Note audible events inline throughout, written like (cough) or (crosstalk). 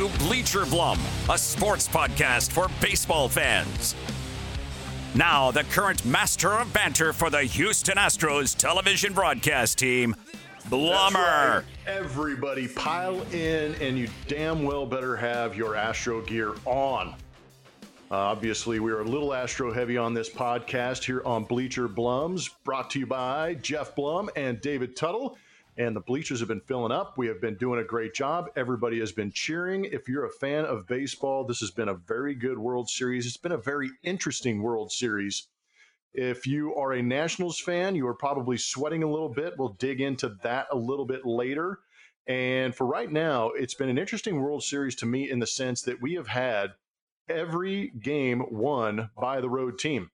to Bleacher Blum, a sports podcast for baseball fans. Now, the current master of banter for the Houston Astros television broadcast team, Blummer. Right. Everybody pile in, and you damn well better have your Astro gear on. Uh, obviously, we are a little Astro heavy on this podcast here on Bleacher Blums, brought to you by Jeff Blum and David Tuttle. And the bleachers have been filling up. We have been doing a great job. Everybody has been cheering. If you're a fan of baseball, this has been a very good World Series. It's been a very interesting World Series. If you are a Nationals fan, you are probably sweating a little bit. We'll dig into that a little bit later. And for right now, it's been an interesting World Series to me in the sense that we have had every game won by the road team.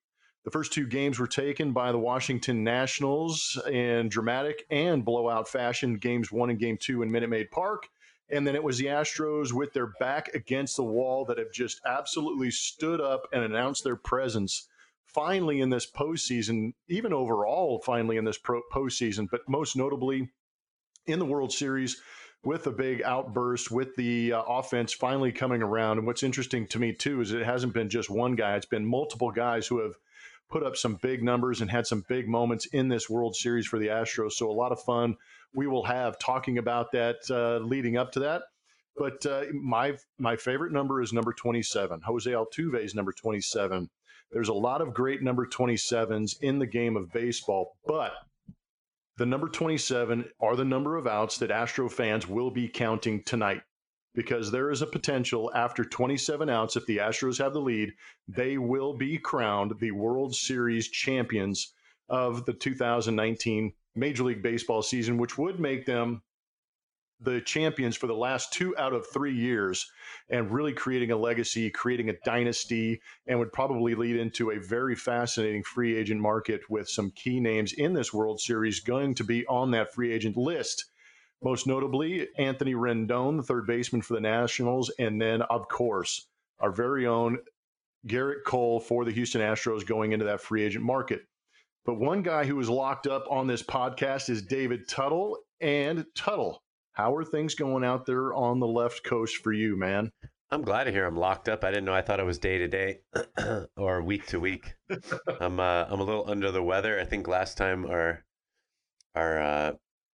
The first two games were taken by the Washington Nationals in dramatic and blowout fashion, games one and game two in Minute Maid Park. And then it was the Astros with their back against the wall that have just absolutely stood up and announced their presence finally in this postseason, even overall, finally in this pro- postseason, but most notably in the World Series with a big outburst, with the uh, offense finally coming around. And what's interesting to me, too, is it hasn't been just one guy, it's been multiple guys who have put up some big numbers and had some big moments in this World Series for the Astros. So a lot of fun we will have talking about that uh, leading up to that. But uh, my my favorite number is number 27. Jose Altuve is number 27. There's a lot of great number 27s in the game of baseball, but the number 27 are the number of outs that Astro fans will be counting tonight because there is a potential after 27 outs, if the Astros have the lead, they will be crowned the World Series champions of the 2019 Major League Baseball season, which would make them the champions for the last two out of three years and really creating a legacy, creating a dynasty, and would probably lead into a very fascinating free agent market with some key names in this World Series going to be on that free agent list. Most notably, Anthony Rendon, the third baseman for the Nationals, and then, of course, our very own Gerrit Cole for the Houston Astros going into that free agent market. But one guy who is locked up on this podcast is David Tuttle. And Tuttle, how are things going out there on the left coast for you, man? I'm glad to hear I'm locked up. I didn't know. I thought it was day to day (clears throat) or week to week. (laughs) I'm uh, I'm a little under the weather. I think last time our our uh,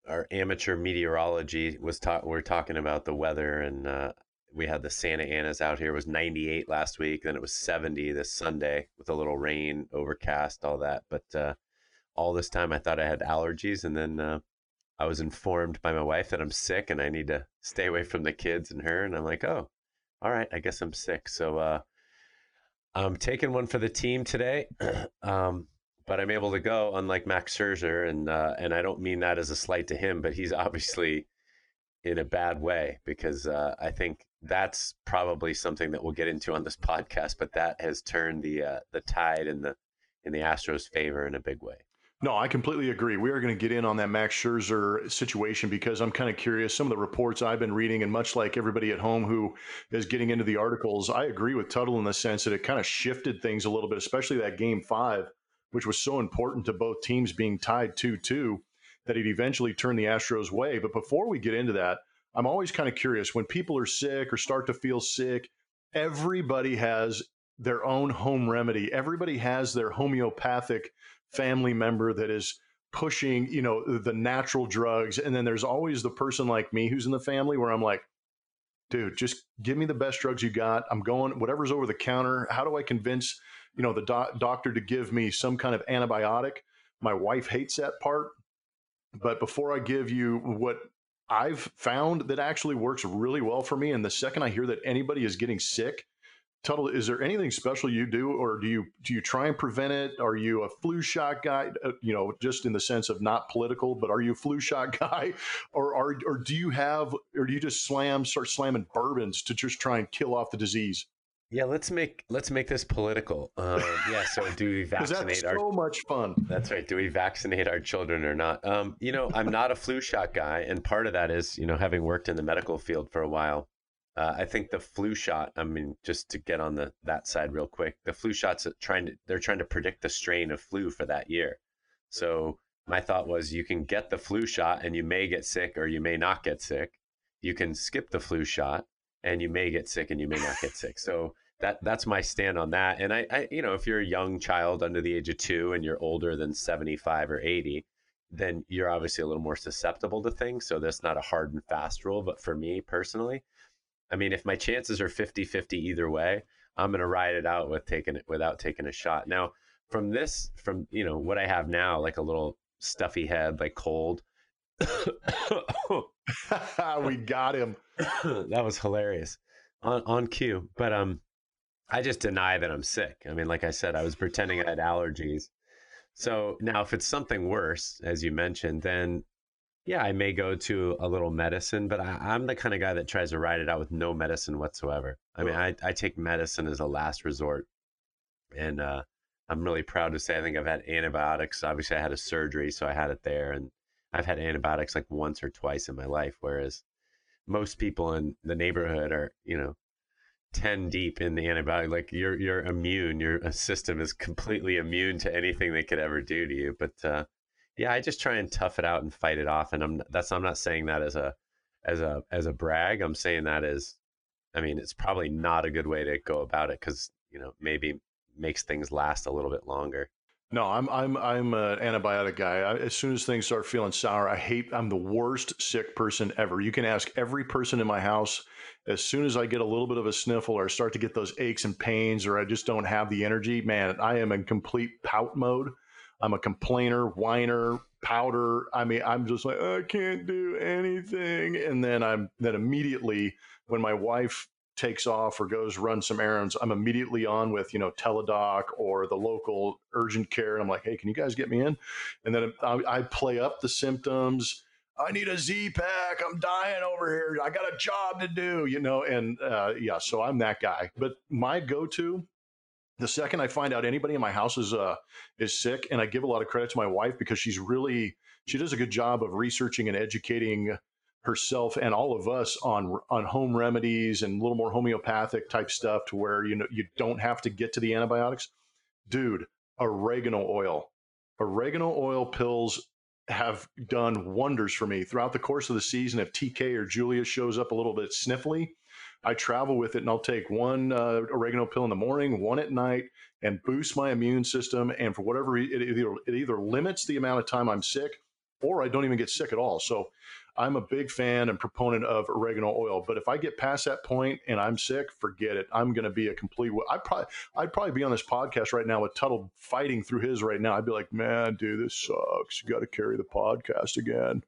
our amateur meteorology was taught. We are talking about the weather, and uh, we had the Santa Anas out here. It was 98 last week. Then it was 70 this Sunday with a little rain, overcast, all that. But uh, all this time, I thought I had allergies, and then uh, I was informed by my wife that I'm sick and I need to stay away from the kids and her. And I'm like, oh, all right, I guess I'm sick. So uh, I'm taking one for the team today, (clears throat) um, but I'm able to go, unlike Max Scherzer. And uh, and I don't mean that as a slight to him, but he's (laughs) obviously in a bad way because uh, I think that's probably something that we'll get into on this podcast. But that has turned the uh, the tide in the in the Astros' favor in a big way. No, I completely agree. We are going to get in on that Max Scherzer situation because I'm kind of curious. Some of the reports I've been reading, and much like everybody at home who is getting into the articles, I agree with Tuttle in the sense that it kind of shifted things a little bit, especially that game five, which was so important to both teams being tied 2 2, that it eventually turned the Astros' way. But before we get into that, I'm always kind of curious when people are sick or start to feel sick, everybody has their own home remedy, everybody has their homeopathic family member that is pushing, you know, the natural drugs. And then there's always the person like me who's in the family where I'm like, dude, just give me the best drugs you got. I'm going, whatever's over the counter. How do I convince, you know, the doc- doctor to give me some kind of antibiotic? My wife hates that part. But before I give you what I've found that actually works really well for me, and the second I hear that anybody is getting sick, Tuttle, is there anything special you do, or do you do you try and prevent it? Are you a flu shot guy? Uh, you know, just in the sense of not political, but are you a flu shot (laughs) guy, or are or do you have, or do you just slam start slamming bourbons to just try and kill off the disease? Yeah, let's make let's make this political. Um, yeah, so do we (laughs) vaccinate our that's our? So much fun. That's right. Do we vaccinate our children or not? Um, you know, I'm not a flu shot guy, and part of that is you know having worked in the medical field for a while. Uh, I think the flu shot. I mean, just to get on the that side real quick, the flu shots trying to they're trying to predict the strain of flu for that year. So my thought was, you can get the flu shot and you may get sick or you may not get sick. You can skip the flu shot and you may get sick and you may not get sick. So that that's my stand on that. And I, I, you know, if you're a young child under the age of two and you're older than 75 or 80, then you're obviously a little more susceptible to things. So that's not a hard and fast rule. But for me personally, I mean, if my chances are 50 50 either way, I'm going to ride it out with taking it without taking a shot. Now, from this, from, you know, what I have now, like a little stuffy head, like cold. (coughs) (coughs) (laughs) we got him. (laughs) that was hilarious on, on cue. But, um, I just deny that I'm sick. I mean, like I said, I was pretending I had allergies. So now, if it's something worse, as you mentioned, then yeah, I may go to a little medicine, but I, am the kind of guy that tries to ride it out with no medicine whatsoever. I mean, I, I take medicine as a last resort. And uh, I'm really proud to say I think I've had antibiotics. Obviously, I had a surgery, so I had it there. And I've had antibiotics like once or twice in my life, whereas most people in the neighborhood are, you know, 10 deep in the antibiotic like you're you're immune your system is completely immune to anything they could ever do to you but uh, yeah i just try and tough it out and fight it off and i'm that's i'm not saying that as a as a as a brag i'm saying that as i mean it's probably not a good way to go about it because you know maybe makes things last a little bit longer no, I'm I'm I'm an antibiotic guy. I, as soon as things start feeling sour, I hate. I'm the worst sick person ever. You can ask every person in my house. As soon as I get a little bit of a sniffle or start to get those aches and pains, or I just don't have the energy, man, I am in complete pout mode. I'm a complainer, whiner, powder. I mean, I'm just like I can't do anything, and then I'm then immediately when my wife takes off or goes run some errands, I'm immediately on with, you know, Teladoc or the local urgent care. And I'm like, hey, can you guys get me in? And then I, I play up the symptoms. I need a Z pack. I'm dying over here. I got a job to do, you know, and uh, yeah, so I'm that guy. But my go to, the second I find out anybody in my house is uh, is sick, and I give a lot of credit to my wife because she's really she does a good job of researching and educating herself and all of us on on home remedies and a little more homeopathic type stuff to where you know you don't have to get to the antibiotics. Dude oregano oil. Oregano oil pills have done wonders for me. Throughout the course of the season if tk or julia shows up a little bit sniffly i travel with it and i'll take one uh, oregano pill in the morning one at night and boost my immune system. And for whatever it, it, either, it either limits the amount of time i'm sick or i don't even get sick at all. So I'm a big fan and proponent of oregano oil, but if I get past that point and I'm sick, forget it. I'm going to be a complete. I probably I'd probably be on this podcast right now with Tuttle fighting through his right now. I'd be like, man, dude, this sucks. You got to carry the podcast again.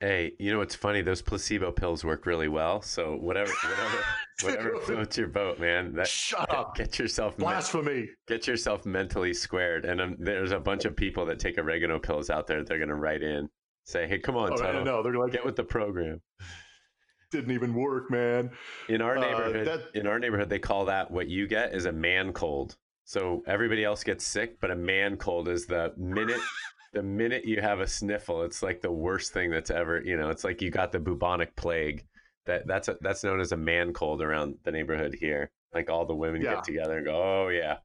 Hey, you know what's funny? Those placebo pills work really well. So whatever, whatever, (laughs) whatever floats your boat, man. That, Shut up. Get yourself blasphemy. get yourself mentally squared. And um, there's a bunch of people that take oregano pills out there. They're going to write in Say, hey, come on, oh, No, they're like, get with the program. Didn't even work, man. In our uh, neighborhood, uh, that... in our neighborhood, they call that what you get is a man cold. So everybody else gets sick, but a man cold is the minute (laughs) the minute you have a sniffle, it's like the worst thing that's ever. You know, it's like you got the bubonic plague. That that's a, that's known as a man cold around the neighborhood here. Like all the women yeah. get together and go, "Oh yeah,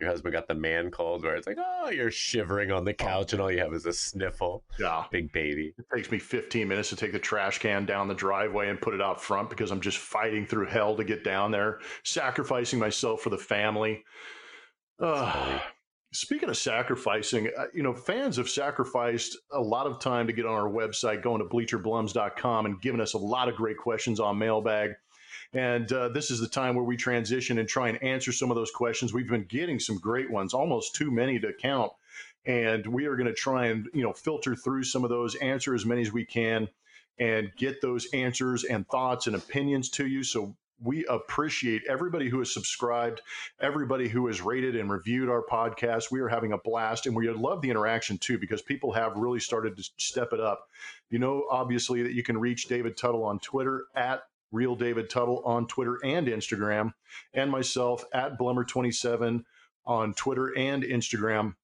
your husband got the man cold where it's like, oh, you're shivering on the oh. couch and all you have is a sniffle. Yeah. Big baby. It takes me 15 minutes to take the trash can down the driveway and put it out front because I'm just fighting through hell to get down there, sacrificing myself for the family. Uh, speaking of sacrificing, uh, you know, fans have sacrificed a lot of time to get on our website, going to bleacherblums.com and giving us a lot of great questions on mailbag. And uh, this is the time where we transition and try and answer some of those questions. We've been getting some great ones, almost too many to count. And we are going to try and, you know, filter through some of those, answer as many as we can, and get those answers and thoughts and opinions to you. So we appreciate everybody who has subscribed, everybody who has rated and reviewed our podcast. We are having a blast and we love the interaction too because people have really started to step it up. You know, obviously, that you can reach David Tuttle on Twitter at Real David Tuttle on Twitter and Instagram, and myself at Blummer27 on Twitter and Instagram.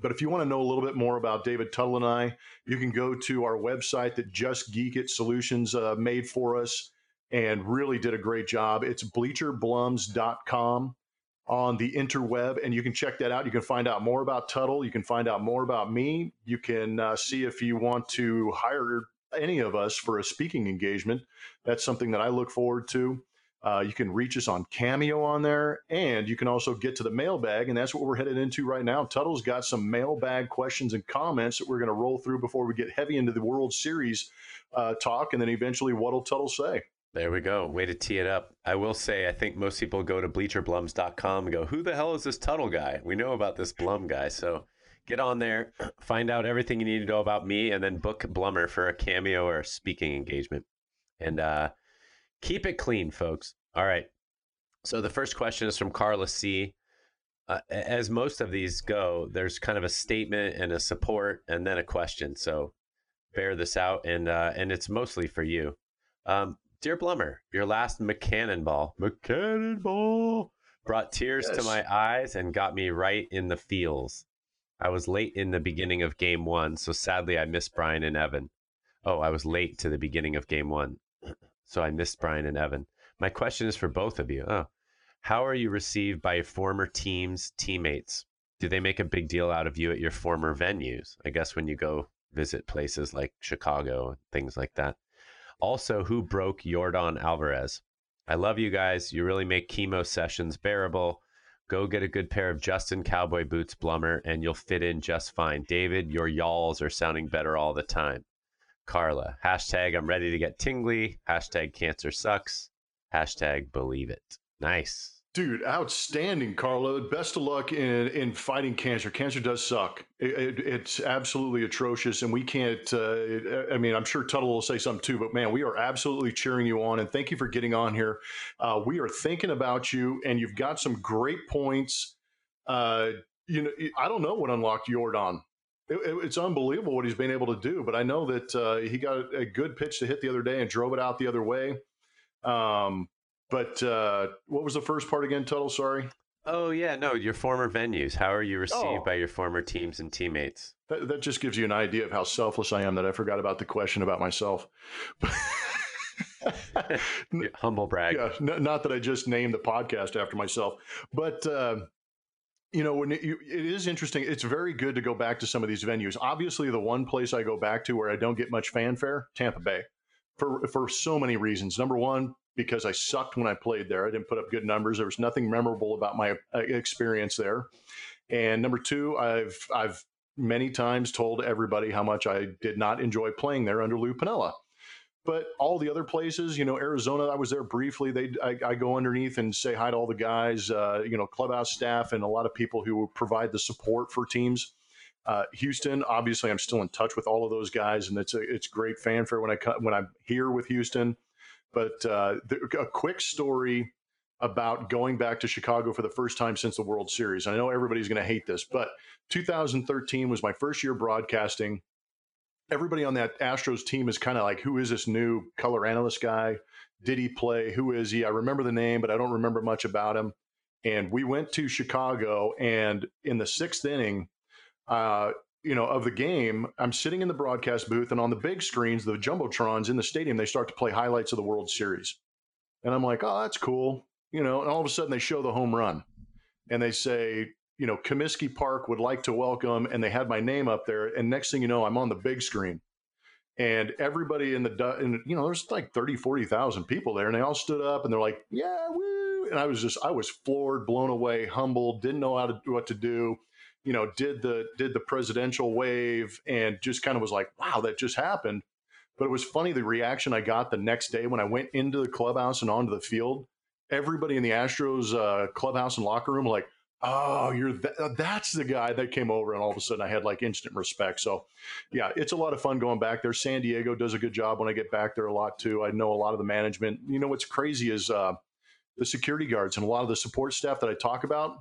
But if you want to know a little bit more about David Tuttle and I, you can go to our website that Just Geek It Solutions uh, made for us and really did a great job. It's bleacherblums.com on the interweb, and you can check that out. You can find out more about Tuttle. You can find out more about me. You can uh, see if you want to hire any of us for a speaking engagement. That's something that I look forward to. Uh, you can reach us on Cameo on there, and you can also get to the mailbag, and that's what we're headed into right now. Tuttle's got some mailbag questions and comments that we're going to roll through before we get heavy into the World Series uh, talk, and then eventually what'll Tuttle say. There we go. Way to tee it up. I will say, I think most people go to bleacherblums.com and go, who the hell is this Tuttle guy? We know about this Blum guy. So get on there, (clears throat) find out everything you need to know about me, and then book Blummer for a cameo or a speaking engagement. And uh, keep it clean, folks. All right. So the first question is from Carla C. Uh, as most of these go, there's kind of a statement and a support and then a question. So bear this out, and uh, and it's mostly for you. Um, Dear Blummer, your last McCannon ball, McCannon ball, brought tears yes. to my eyes and got me right in the feels. I was late in the beginning of game one, so sadly I missed Brian and Evan. Oh, I was late to the beginning of game one, (clears throat) so I missed Brian and Evan. My question is for both of you. Oh, how are you received by your former team's teammates? Do they make a big deal out of you at your former venues? I guess when you go visit places like Chicago and things like that. Also, who broke Yordan Alvarez? I love you guys. You really make chemo sessions bearable. Go get a good pair of Justin Cowboy boots, Blummer, and you'll fit in just fine. David, your y'alls are sounding better all the time. Carla, hashtag I'm ready to get tingly. Hashtag cancer sucks. Hashtag believe it. Nice. Dude, outstanding, Carlo. Best of luck in, in fighting cancer. Cancer does suck. It, it, it's absolutely atrocious, and we can't. Uh, I mean, I'm sure Tuttle will say something too, but man, we are absolutely cheering you on, and thank you for getting on here. Uh, we are thinking about you, and you've got some great points. Uh, you know, I don't know what unlocked Yordan. It, it's unbelievable what he's been able to do, but I know that uh, he got a good pitch to hit the other day and drove it out the other way. Um, but uh, what was the first part again, Tuttle? Sorry. Oh yeah, no, your former venues. How are you received oh. by your former teams and teammates? That, that just gives you an idea of how selfless I am. That I forgot about the question about myself. (laughs) Humble brag. Yeah, n- not that I just named the podcast after myself, but uh, you know, when it, you, it is interesting. It's very good to go back to some of these venues. Obviously, the one place I go back to where I don't get much fanfare, Tampa Bay, for for so many reasons. Number one, because I sucked when I played there. I didn't put up good numbers. There was nothing memorable about my uh, experience there. And number two, I've I've many times told everybody how much I did not enjoy playing there under Lou Piniella. But all the other places, you know, Arizona, I was there briefly. They, I, I go underneath and say hi to all the guys, uh, you know, clubhouse staff, and a lot of people who provide the support for teams. Uh, Houston, obviously, I'm still in touch with all of those guys, and it's a, it's great fanfare when I when I'm here with Houston. But uh, the, a quick story about going back to Chicago for the first time since the World Series. I know everybody's going to hate this, but 2013 was my first year broadcasting. Everybody on that Astros team is kind of like, who is this new color analyst guy? Did he play? Who is he? I remember the name, but I don't remember much about him. And we went to Chicago, and in the sixth inning, uh, you know, of the game, I'm sitting in the broadcast booth, and on the big screens, the jumbotrons in the stadium, they start to play highlights of the World Series, and I'm like, oh, that's cool, you know. And all of a sudden, they show the home run, and they say, you know, Comiskey Park would like to welcome, and they had my name up there, and next thing you know, I'm on the big screen, and everybody in the, and you know, there's like 30, 40,000 people there, and they all stood up, and they're like, yeah, woo, and I was just, I was floored, blown away, humbled, didn't know how to what to do you know, did the did the presidential wave and just kind of was like, wow, that just happened. But it was funny the reaction I got the next day when I went into the clubhouse and onto the field. Everybody in the Astros uh, clubhouse and locker room like, oh, you're th- uh, that's the guy that came over, and all of a sudden I had like instant respect. So, yeah, it's a lot of fun going back there. San Diego does a good job when I get back there a lot too. I know a lot of the management. You know what's crazy is uh, the security guards and a lot of the support staff that I talk about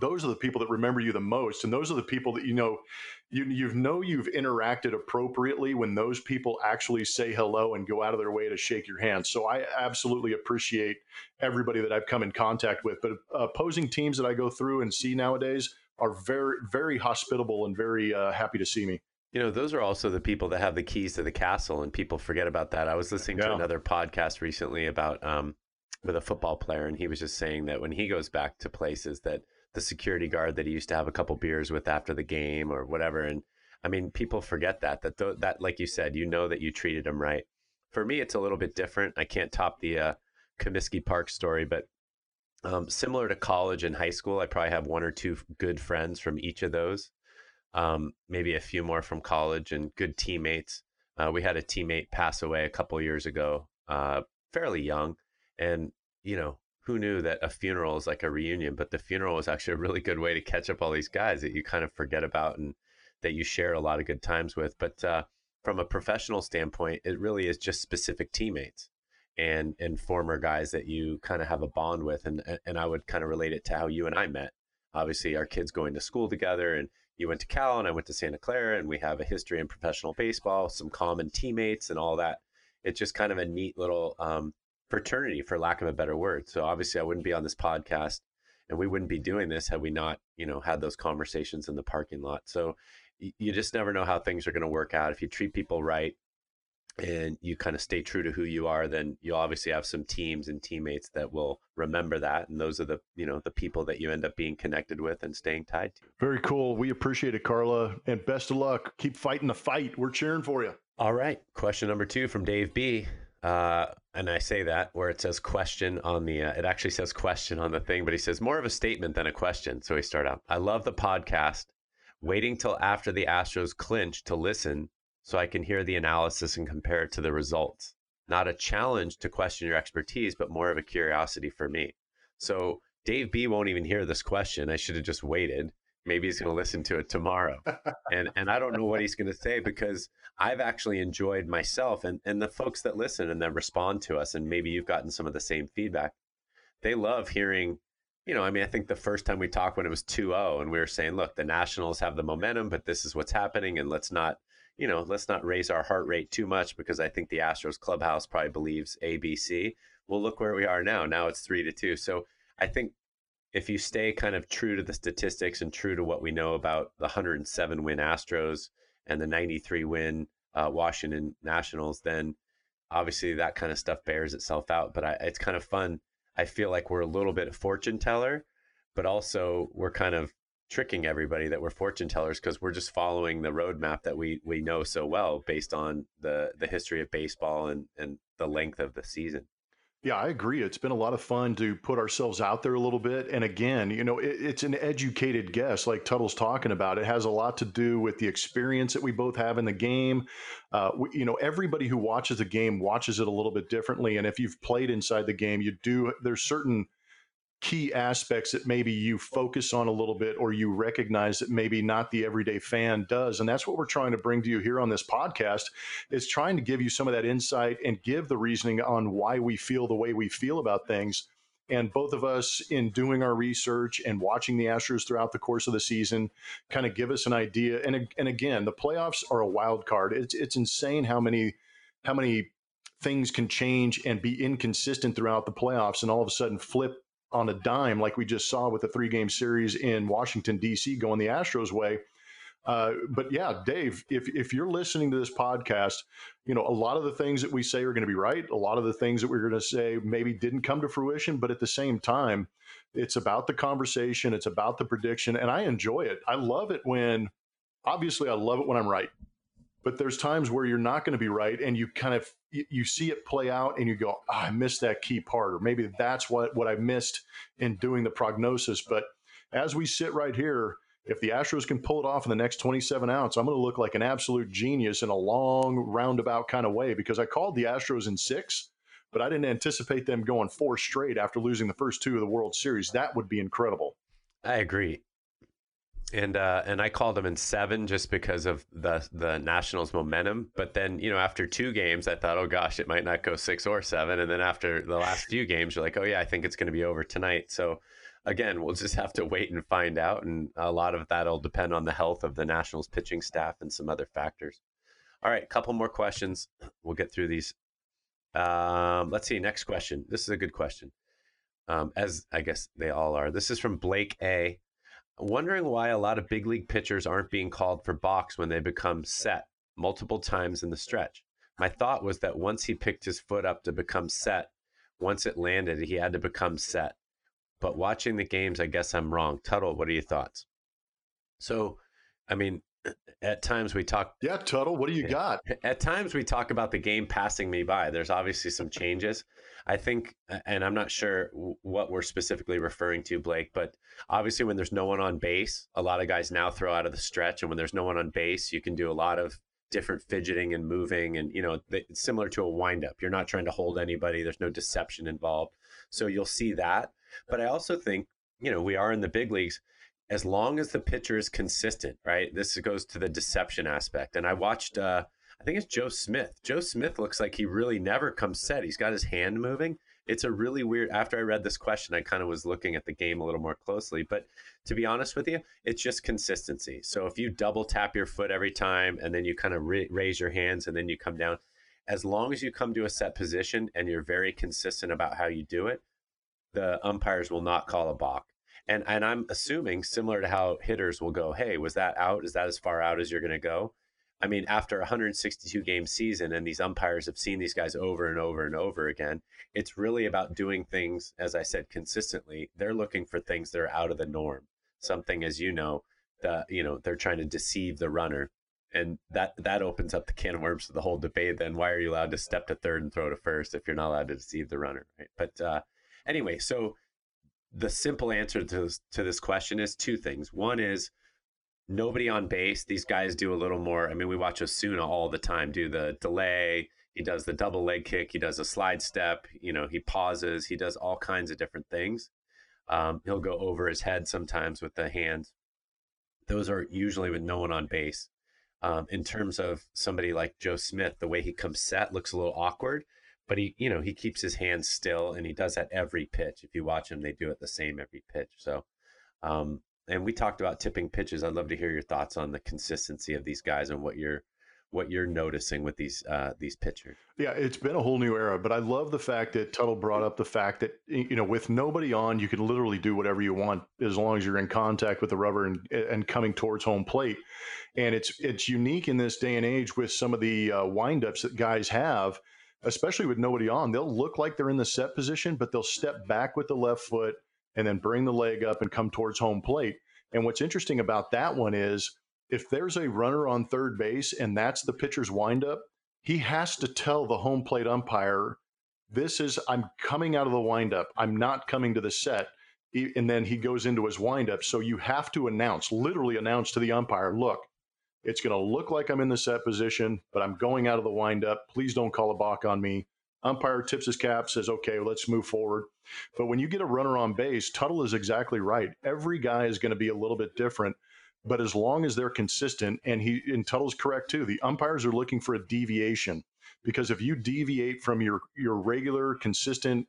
those are the people that remember you the most and those are the people that you know you you know you've interacted appropriately when those people actually say hello and go out of their way to shake your hand so i absolutely appreciate everybody that i've come in contact with but opposing teams that i go through and see nowadays are very very hospitable and very uh, happy to see me you know, those are also the people that have the keys to the castle, and people forget about that. I was listening yeah. to another podcast recently about um, with a football player, and he was just saying that when he goes back to places that the security guard that he used to have a couple beers with after the game or whatever. And I mean, people forget that that th- that like you said, you know that you treated him right. For me, it's a little bit different. I can't top the uh, Comiskey Park story, but um, similar to college and high school, I probably have one or two good friends from each of those. Um, maybe a few more from college and good teammates. Uh, we had a teammate pass away a couple years ago, uh, fairly young, and you know who knew that a funeral is like a reunion, but the funeral was actually a really good way to catch up all these guys that you kind of forget about and that you share a lot of good times with. But uh, from a professional standpoint, it really is just specific teammates and and former guys that you kind of have a bond with and and I would kind of relate it to how you and I met. Obviously, our kids going to school together and you went to Cal and I went to Santa Clara and we have a history in professional baseball, some common teammates and all that. It's just kind of a neat little um, fraternity, for lack of a better word. So obviously, I wouldn't be on this podcast and we wouldn't be doing this had we not, you know, had those conversations in the parking lot. So you just never know how things are going to work out. If you treat people right, and you kind of stay true to who you are, then you obviously have some teams and teammates that will remember that, and those are the you know the people that you end up being connected with and staying tied to. Very cool. We appreciate it, Carla, and best of luck. Keep fighting the fight. We're cheering for you. All right. Question number two from Dave B. Uh, and I say that where it says question on the, uh, it actually says question on the thing, but he says more of a statement than a question. So we start out. I love the podcast. Waiting till after the Astros clinch to listen so I can hear the analysis and compare it to the results. Not a challenge to question your expertise, but more of a curiosity for me. So Dave B won't even hear this question. I should have just waited. Maybe he's going to listen to it tomorrow. (laughs) and and I don't know what he's going to say because I've actually enjoyed myself and and the folks that listen and then respond to us and maybe you've gotten some of the same feedback. They love hearing you know, I mean, I think the first time we talked when it was 2-0 and we were saying, look, the Nationals have the momentum, but this is what's happening and let's not you know, let's not raise our heart rate too much because I think the Astros clubhouse probably believes ABC. Well, look where we are now. Now it's three to two. So I think if you stay kind of true to the statistics and true to what we know about the 107 win Astros and the 93 win uh, Washington Nationals, then obviously that kind of stuff bears itself out. But I, it's kind of fun. I feel like we're a little bit fortune teller, but also we're kind of tricking everybody that we're fortune tellers because we're just following the roadmap that we we know so well based on the the history of baseball and and the length of the season. Yeah, I agree. It's been a lot of fun to put ourselves out there a little bit. And again, you know, it, it's an educated guess, like Tuttle's talking about. It has a lot to do with the experience that we both have in the game. Uh, we, you know, everybody who watches the game watches it a little bit differently. And if you've played inside the game, you do, there's certain key aspects that maybe you focus on a little bit or you recognize that maybe not the everyday fan does. And that's what we're trying to bring to you here on this podcast is trying to give you some of that insight and give the reasoning on why we feel the way we feel about things. And both of us in doing our research and watching the Astros throughout the course of the season kind of give us an idea. And and again the playoffs are a wild card. It's it's insane how many how many things can change and be inconsistent throughout the playoffs and all of a sudden flip on a dime, like we just saw with the three game series in Washington, D.C., going the Astros way. Uh, but yeah, Dave, if, if you're listening to this podcast, you know, a lot of the things that we say are going to be right. A lot of the things that we're going to say maybe didn't come to fruition, but at the same time, it's about the conversation, it's about the prediction, and I enjoy it. I love it when, obviously, I love it when I'm right but there's times where you're not going to be right and you kind of you see it play out and you go oh, i missed that key part or maybe that's what what i missed in doing the prognosis but as we sit right here if the astros can pull it off in the next 27 outs i'm going to look like an absolute genius in a long roundabout kind of way because i called the astros in six but i didn't anticipate them going four straight after losing the first two of the world series. That would be incredible. I agree and uh, and I called them in seven just because of the the Nationals' momentum. But then you know after two games, I thought, oh gosh, it might not go six or seven. And then after the last few games, you're like, oh yeah, I think it's going to be over tonight. So again, we'll just have to wait and find out. And a lot of that'll depend on the health of the Nationals' pitching staff and some other factors. All right, a couple more questions. (clears throat) We'll get through these. Um, let's see. Next question. This is a good question. Um, as I guess they all are. This is from Blake A wondering why a lot of big league pitchers aren't being called for balks when they become set multiple times in the stretch. My thought was that once he picked his foot up to become set, once it landed, he had to become set. But watching the games, I guess I'm wrong. Tuttle, what are your thoughts? So, I mean, (clears throat) at times we talk. Yeah, Tuttle, what do you got? At times we talk about the game passing me by. There's obviously some changes. I think, and I'm not sure what we're specifically referring to, Blake, but obviously when there's no one on base, a lot of guys now throw out of the stretch. And when there's no one on base, you can do a lot of different fidgeting and moving and you know it's similar to a windup. You're not trying to hold anybody. There's no deception involved. So you'll see that. But i also think you know we are in the big leagues. As long as the pitcher is consistent right this goes to the deception aspect. And i watched uh i think it's joe smith. Joe smith looks like he really never comes set. He's got his hand moving. It's a really weird after i read this question i kind of was looking at the game a little more closely but to be honest with you it's just consistency. So if you double tap your foot every time and then you kind of re- raise your hands and then you come down as long as you come to a set position and you're very consistent about how you do it the umpires will not call a balk. And and i'm assuming similar to how hitters will go hey was that out? Is that as far out as you're going to go I mean, after a 162 game season, and these umpires have seen these guys over and over and over again, it's really about doing things, as I said, consistently. They're looking for things that are out of the norm. Something, as you know, that you know they're trying to deceive the runner, and that that opens up the can of worms to the whole debate. Then why are you allowed to step to third and throw to first if you're not allowed to deceive the runner? Right? But uh, anyway, so the simple answer to this, to this question is two things. One is nobody on base. These guys do a little more. I mean, we watch Osuna all the time do the delay. He does the double leg kick. He does a slide step. You know, he pauses. He does all kinds of different things. Um, he'll go over his head sometimes with the hands. Those are usually with no one on base. Um, in terms of somebody like Joe Smith, the way he comes set looks a little awkward, but he, you know, he keeps his hands still and he does that every pitch. If you watch him, they do it the same every pitch. So, um, and we talked about tipping pitches. I'd love to hear your thoughts on the consistency of these guys and what you're what you're noticing with these uh, these pitchers. Yeah, it's been a whole new era, but I love the fact that Tuttle brought up the fact that you know with nobody on, you can literally do whatever you want as long as you're in contact with the rubber and and coming towards home plate. And it's it's unique in this day and age with some of the uh, windups that guys have, especially with nobody on. They'll look like they're in the set position, but they'll step back with the left foot and then bring the leg up and come towards home plate. And what's interesting about that one is if there's a runner on third base and that's the pitcher's windup, he has to tell the home plate umpire, this is, I'm coming out of the windup. I'm not coming to the set. And then he goes into his windup. So you have to announce, literally announce to the umpire, look, it's going to look like I'm in the set position, but I'm going out of the windup. Please don't call a balk on me. Umpire tips his cap, says, okay, let's move forward. But when you get a runner on base, Tuttle is exactly right. Every guy is going to be a little bit different. But as long as they're consistent, and he and Tuttle's correct too, the umpires are looking for a deviation. Because if you deviate from your your regular consistent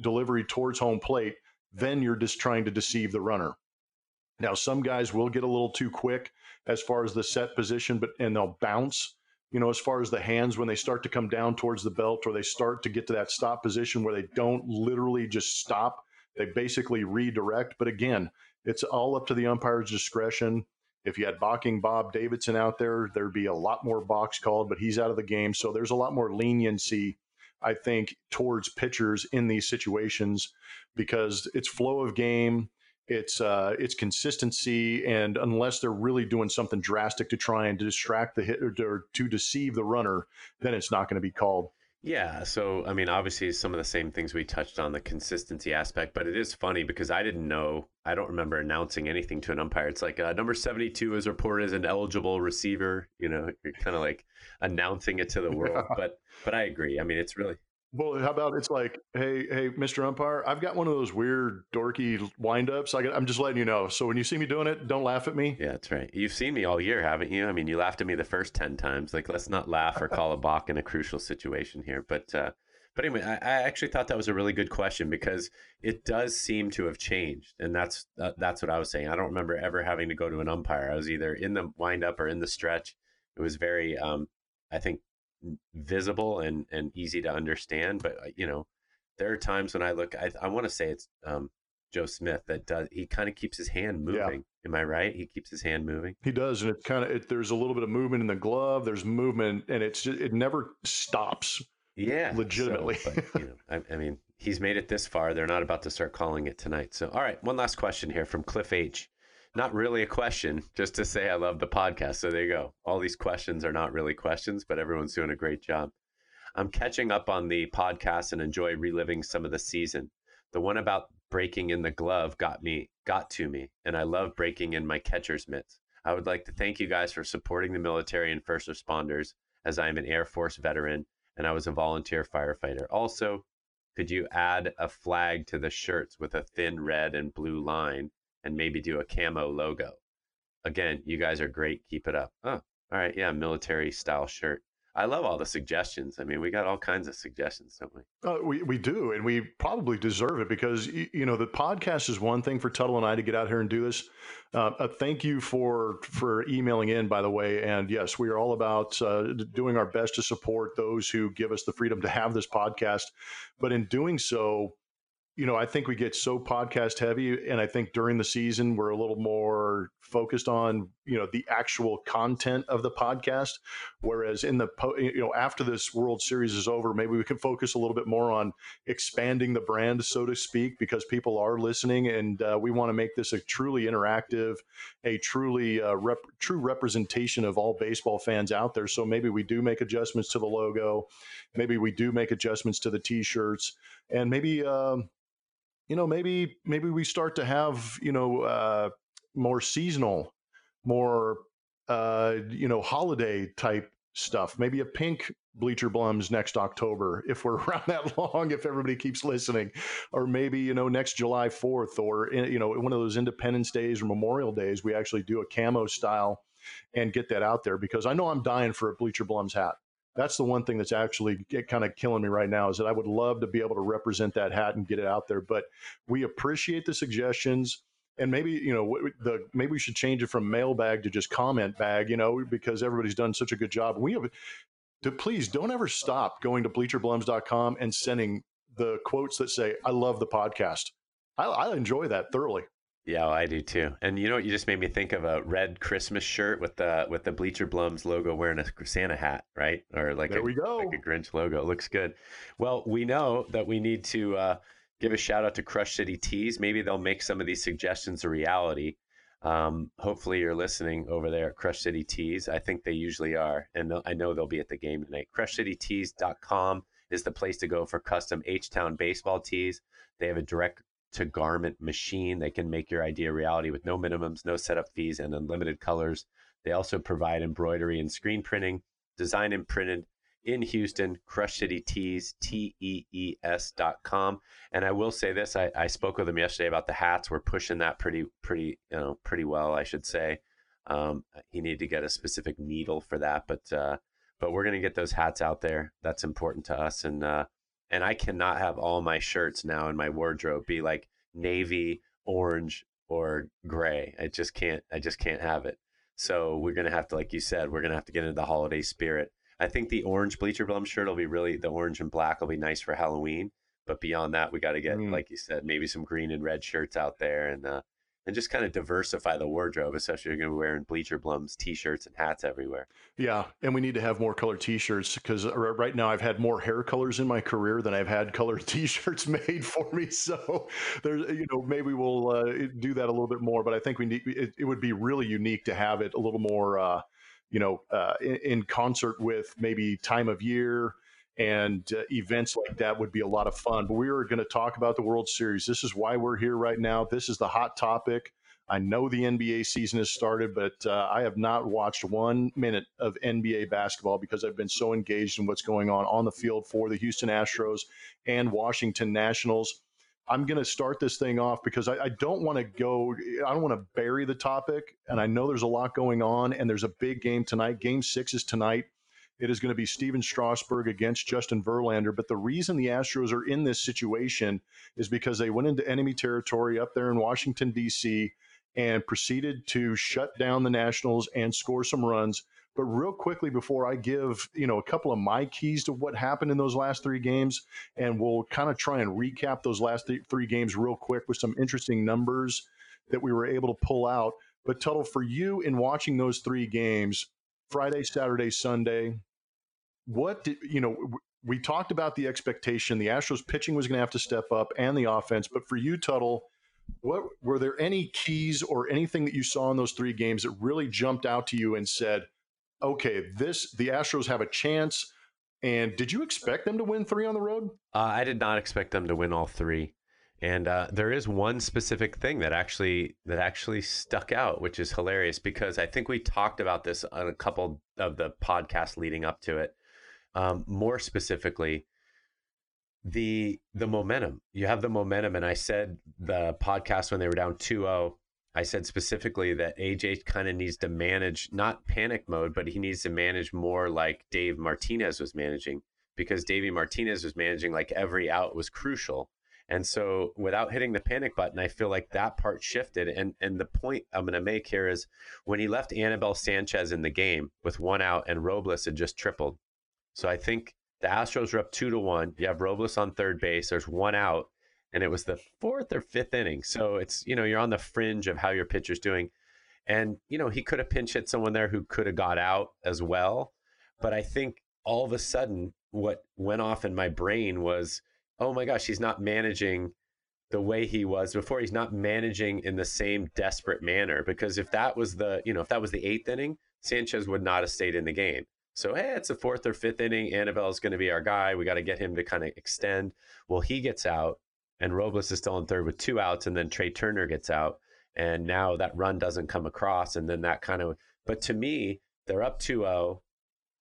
delivery towards home plate, then you're just trying to deceive the runner. Now, some guys will get a little too quick as far as the set position, but and they'll bounce you know, as far as the hands when they start to come down towards the belt or they start to get to that stop position where they don't literally just stop, they basically redirect. But again, it's all up to the umpire's discretion. If you had balking Bob Davidson out there, there'd be a lot more balks called, but he's out of the game. So there's a lot more leniency, I think, towards pitchers in these situations because it's flow of game it's uh, it's consistency, and unless they're really doing something drastic to try and distract the hit or to deceive the runner, then it's not going to be called. Yeah, so I mean, obviously, some of the same things we touched on the consistency aspect, but it is funny because I didn't know, I don't remember announcing anything to an umpire. It's like uh, number seventy-two is reported as an eligible receiver. You know, you're kind of like announcing it to the world. Yeah. (laughs) But but I agree. I mean, it's really well, how about it's like, hey, hey, Mr. Umpire, I've got one of those weird, dorky windups. I am just letting you know. So when you see me doing it, don't laugh at me. Yeah, that's right. You've seen me all year, haven't you? I mean, you laughed at me the first ten times. Like, let's not laugh or call a balk in a crucial situation here. But, uh, but anyway, I, I, actually thought that was a really good question because it does seem to have changed, and that's uh, that's what I was saying. I don't remember ever having to go to an umpire. I was either in the windup or in the stretch. It was very, um, I think, visible and and easy to understand. But uh, you know, there are times when I look. I, I want to say it's um, Joe Smith that does. He kind of keeps his hand moving. Yeah. Am I right? He keeps his hand moving. He does, and it's kind of it, there's a little bit of movement in the glove. There's movement, and it's just, it never stops. Yeah, legitimately. So, but, you know, I, I mean, he's made it this far. They're not about to start calling it tonight. So, all right, one last question here from Cliff H. not really a question, just to say I love the podcast. So there you go. All these questions are not really questions, but everyone's doing a great job. I'm catching up on the podcast and enjoy reliving some of the season. The one about breaking in the glove got me got to me, and I love breaking in my catcher's mitts. I would like to thank you guys for supporting the military and first responders as I am an Air Force veteran and I was a volunteer firefighter. Also, could you add a flag to the shirts with a thin red and blue line and maybe do a camo logo? Again, you guys are great. Keep it up. Oh, all right. Yeah, military style shirt. I love all the suggestions. I mean, we got all kinds of suggestions, don't we? Uh, we we do, and we probably deserve it because you know the podcast is one thing for Tuttle and I to get out here and do this. Uh, uh, thank you for for emailing in, by the way. And yes, we are all about uh, doing our best to support those who give us the freedom to have this podcast. But in doing so, you know, I think we get so podcast heavy, and I think during the season we're a little more focused on you know the actual content of the podcast. Whereas in the po- you know after this World Series is over, maybe we can focus a little bit more on expanding the brand, so to speak, because people are listening, and uh, we want to make this a truly interactive, a truly uh, rep- true representation of all baseball fans out there. So maybe we do make adjustments to the logo, maybe we do make adjustments to the T-shirts, and maybe. Um, you know, maybe maybe we start to have you know uh, more seasonal, more uh, you know holiday type stuff. Maybe a pink bleacher blums next October if we're (laughs) around that long. If everybody keeps listening, or maybe you know next July Fourth, or you know one of those Independence Days or Memorial Days, we actually do a camo style and get that out there because I know I'm dying for a bleacher blums hat that's the one thing that's actually kind of killing me right now is that I would love to be able to represent that hat and get it out there. But we appreciate the suggestions. And maybe you know the maybe we should change it from mailbag to just comment bag, you know, because everybody's done such a good job. We have to please don't ever stop going to bleacherblums.com and sending the quotes that say "I love the podcast." I, I enjoy that thoroughly. Yeah, I do too. And you know what? You just made me think of a red Christmas shirt with the with the Bleacher Blums logo wearing a Santa hat, right? Or like there a, we go. like a Grinch logo. It looks good. Well, we know that we need to uh, give a shout out to Crush City Tees. Maybe they'll make some of these suggestions a reality. Um, hopefully, you're listening over there at Crush City Tees. I think they usually are, and I know they'll be at the game tonight. CrushCityTees.com is the place to go for custom H Town baseball tees. They have a direct to garment machine. They can make your idea reality with no minimums, no setup fees, and unlimited colors. They also provide embroidery and screen printing, design and printed in Houston, Crush City Tees, T E E S dot com. And I will say this: I, I spoke with them yesterday about the hats. We're pushing that pretty, pretty, you know, pretty well, I should say. Um, he needed to get a specific needle for that, but uh, but we're gonna get those hats out there. That's important to us, and uh, and I cannot have all my shirts now in my wardrobe be like navy, orange, or gray. I just can't. I just can't have it. So we're gonna have to, like you said, we're gonna have to get into the holiday spirit. I think the orange bleacher blum shirt will be really the orange and black will be nice for Halloween. But beyond that, we got to get, mm. like you said, maybe some green and red shirts out there, and uh, and just kind of diversify the wardrobe, especially if you're going to be wearing Bleacher Blums t-shirts and hats everywhere. Yeah, and we need to have more colored t-shirts because right now I've had more hair colors in my career than I've had colored (laughs) t-shirts made for me. So there's, you know, maybe we'll uh, do that a little bit more. But I think we need it, it would be really unique to have it a little more, uh, you know, uh, in, in concert with maybe time of year and uh, events like that would be a lot of fun. But we are going to talk about the World Series. This is why we're here right now. This is the hot topic. I know the NBA season has started, but uh, I have not watched one minute of NBA basketball because I've been so engaged in what's going on on the field for the Houston Astros and Washington Nationals. I'm going to start this thing off because I, I don't want to go, I don't want to bury the topic. And I know there's a lot going on, and there's a big game tonight. Game six is tonight. It is going to be Stephen Strasburg against Justin Verlander. But the reason the Astros are in this situation is because they went into enemy territory up there in Washington, D.C., and proceeded to shut down the Nationals and score some runs. But real quickly, before I give you know a couple of my keys to what happened in those last three games, and we'll kind of try and recap those last th- three games real quick with some interesting numbers that we were able to pull out. But Tuttle, for you in watching those three games, Friday, Saturday, Sunday, what did you know? We talked about the expectation. The Astros pitching was going to have to step up, and the offense. But for you, Tuttle, what were there any keys or anything that you saw in those three games that really jumped out to you and said, okay, this the Astros have a chance? And did you expect them to win three on the road? Uh, I did not expect them to win all three. And uh, there is one specific thing that actually that actually stuck out, which is hilarious because I think we talked about this on a couple of the podcasts leading up to it. Um, more specifically, the the momentum. You have the momentum, and I said the podcast when they were down 2-0, I said specifically that AJ kind of needs to manage not panic mode, but he needs to manage more like Dave Martinez was managing because Davey Martinez was managing like every out was crucial and so without hitting the panic button, I feel like that part shifted. And and the point I'm going to make here is when he left Anibal Sanchez in the game with one out and Robles had just tripled. So I think the Astros were up two to one. You have Robles on third base. There's one out, and it was the fourth or fifth inning. So it's you know you're on the fringe of how your pitcher's doing, and you know he could have pinch hit someone there who could have got out as well. But I think all of a sudden what went off in my brain was oh my gosh, he's not managing the way he was before. He's not managing in the same desperate manner because if that was the, you know, if that was the eighth inning, Sanchez would not have stayed in the game. So, hey, it's the fourth or fifth inning. Anibal's going to be our guy. We got to get him to kind of extend. Well, he gets out, and Robles is still in third with two outs, and then Trey Turner gets out. And now that run doesn't come across. And then that kind of, but to me, they're up 2 0,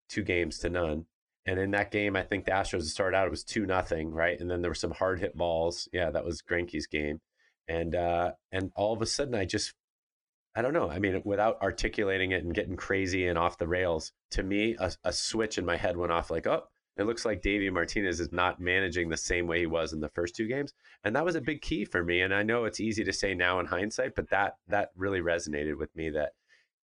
two games to none. And in that game, I think the Astros started out it was two nothing, right? And then there were some hard hit balls. Yeah, that was Greinke's game, and uh, and all of a sudden, I just I don't know. I mean, without articulating it and getting crazy and off the rails, to me, a, a switch in my head went off like, oh, it looks like Davey Martinez is not managing the same way he was in the first two games, and that was a big key for me. And I know it's easy to say now in hindsight, but that that really resonated with me that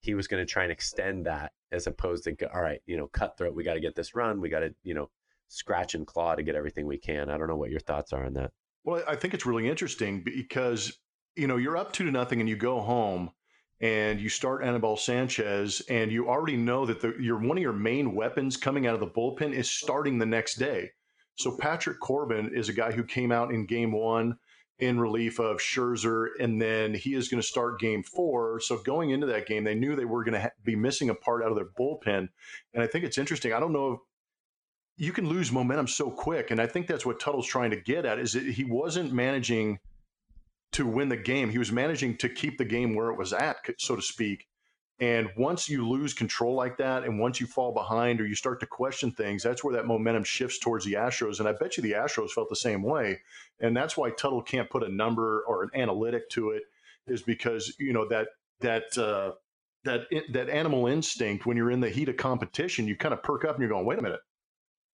he was going to try and extend that as opposed to all right, you know, cutthroat. We got to get this run. We got to you know scratch and claw to get everything we can. I don't know what your thoughts are on that. Well, I think it's really interesting because you know you're up two to nothing and you go home and you start Anibal Sanchez and you already know that the, your one of your main weapons coming out of the bullpen is starting the next day. So Patrick Corbin is a guy who came out in game one in relief of Scherzer, and then he is going to start game four. So going into that game, they knew they were going to ha- be missing a part out of their bullpen. And I think it's interesting. I don't know if you can lose momentum so quick. And I think that's what Tuttle's trying to get at is that he wasn't managing to win the game. He was managing to keep the game where it was at, so to speak. And once you lose control like that, and once you fall behind or you start to question things, that's where that momentum shifts towards the Astros. And I bet you the Astros felt the same way. And that's why Tuttle can't put a number or an analytic to it, is because you know that that uh, that that animal instinct when you're in the heat of competition, you kind of perk up and you're going, wait a minute,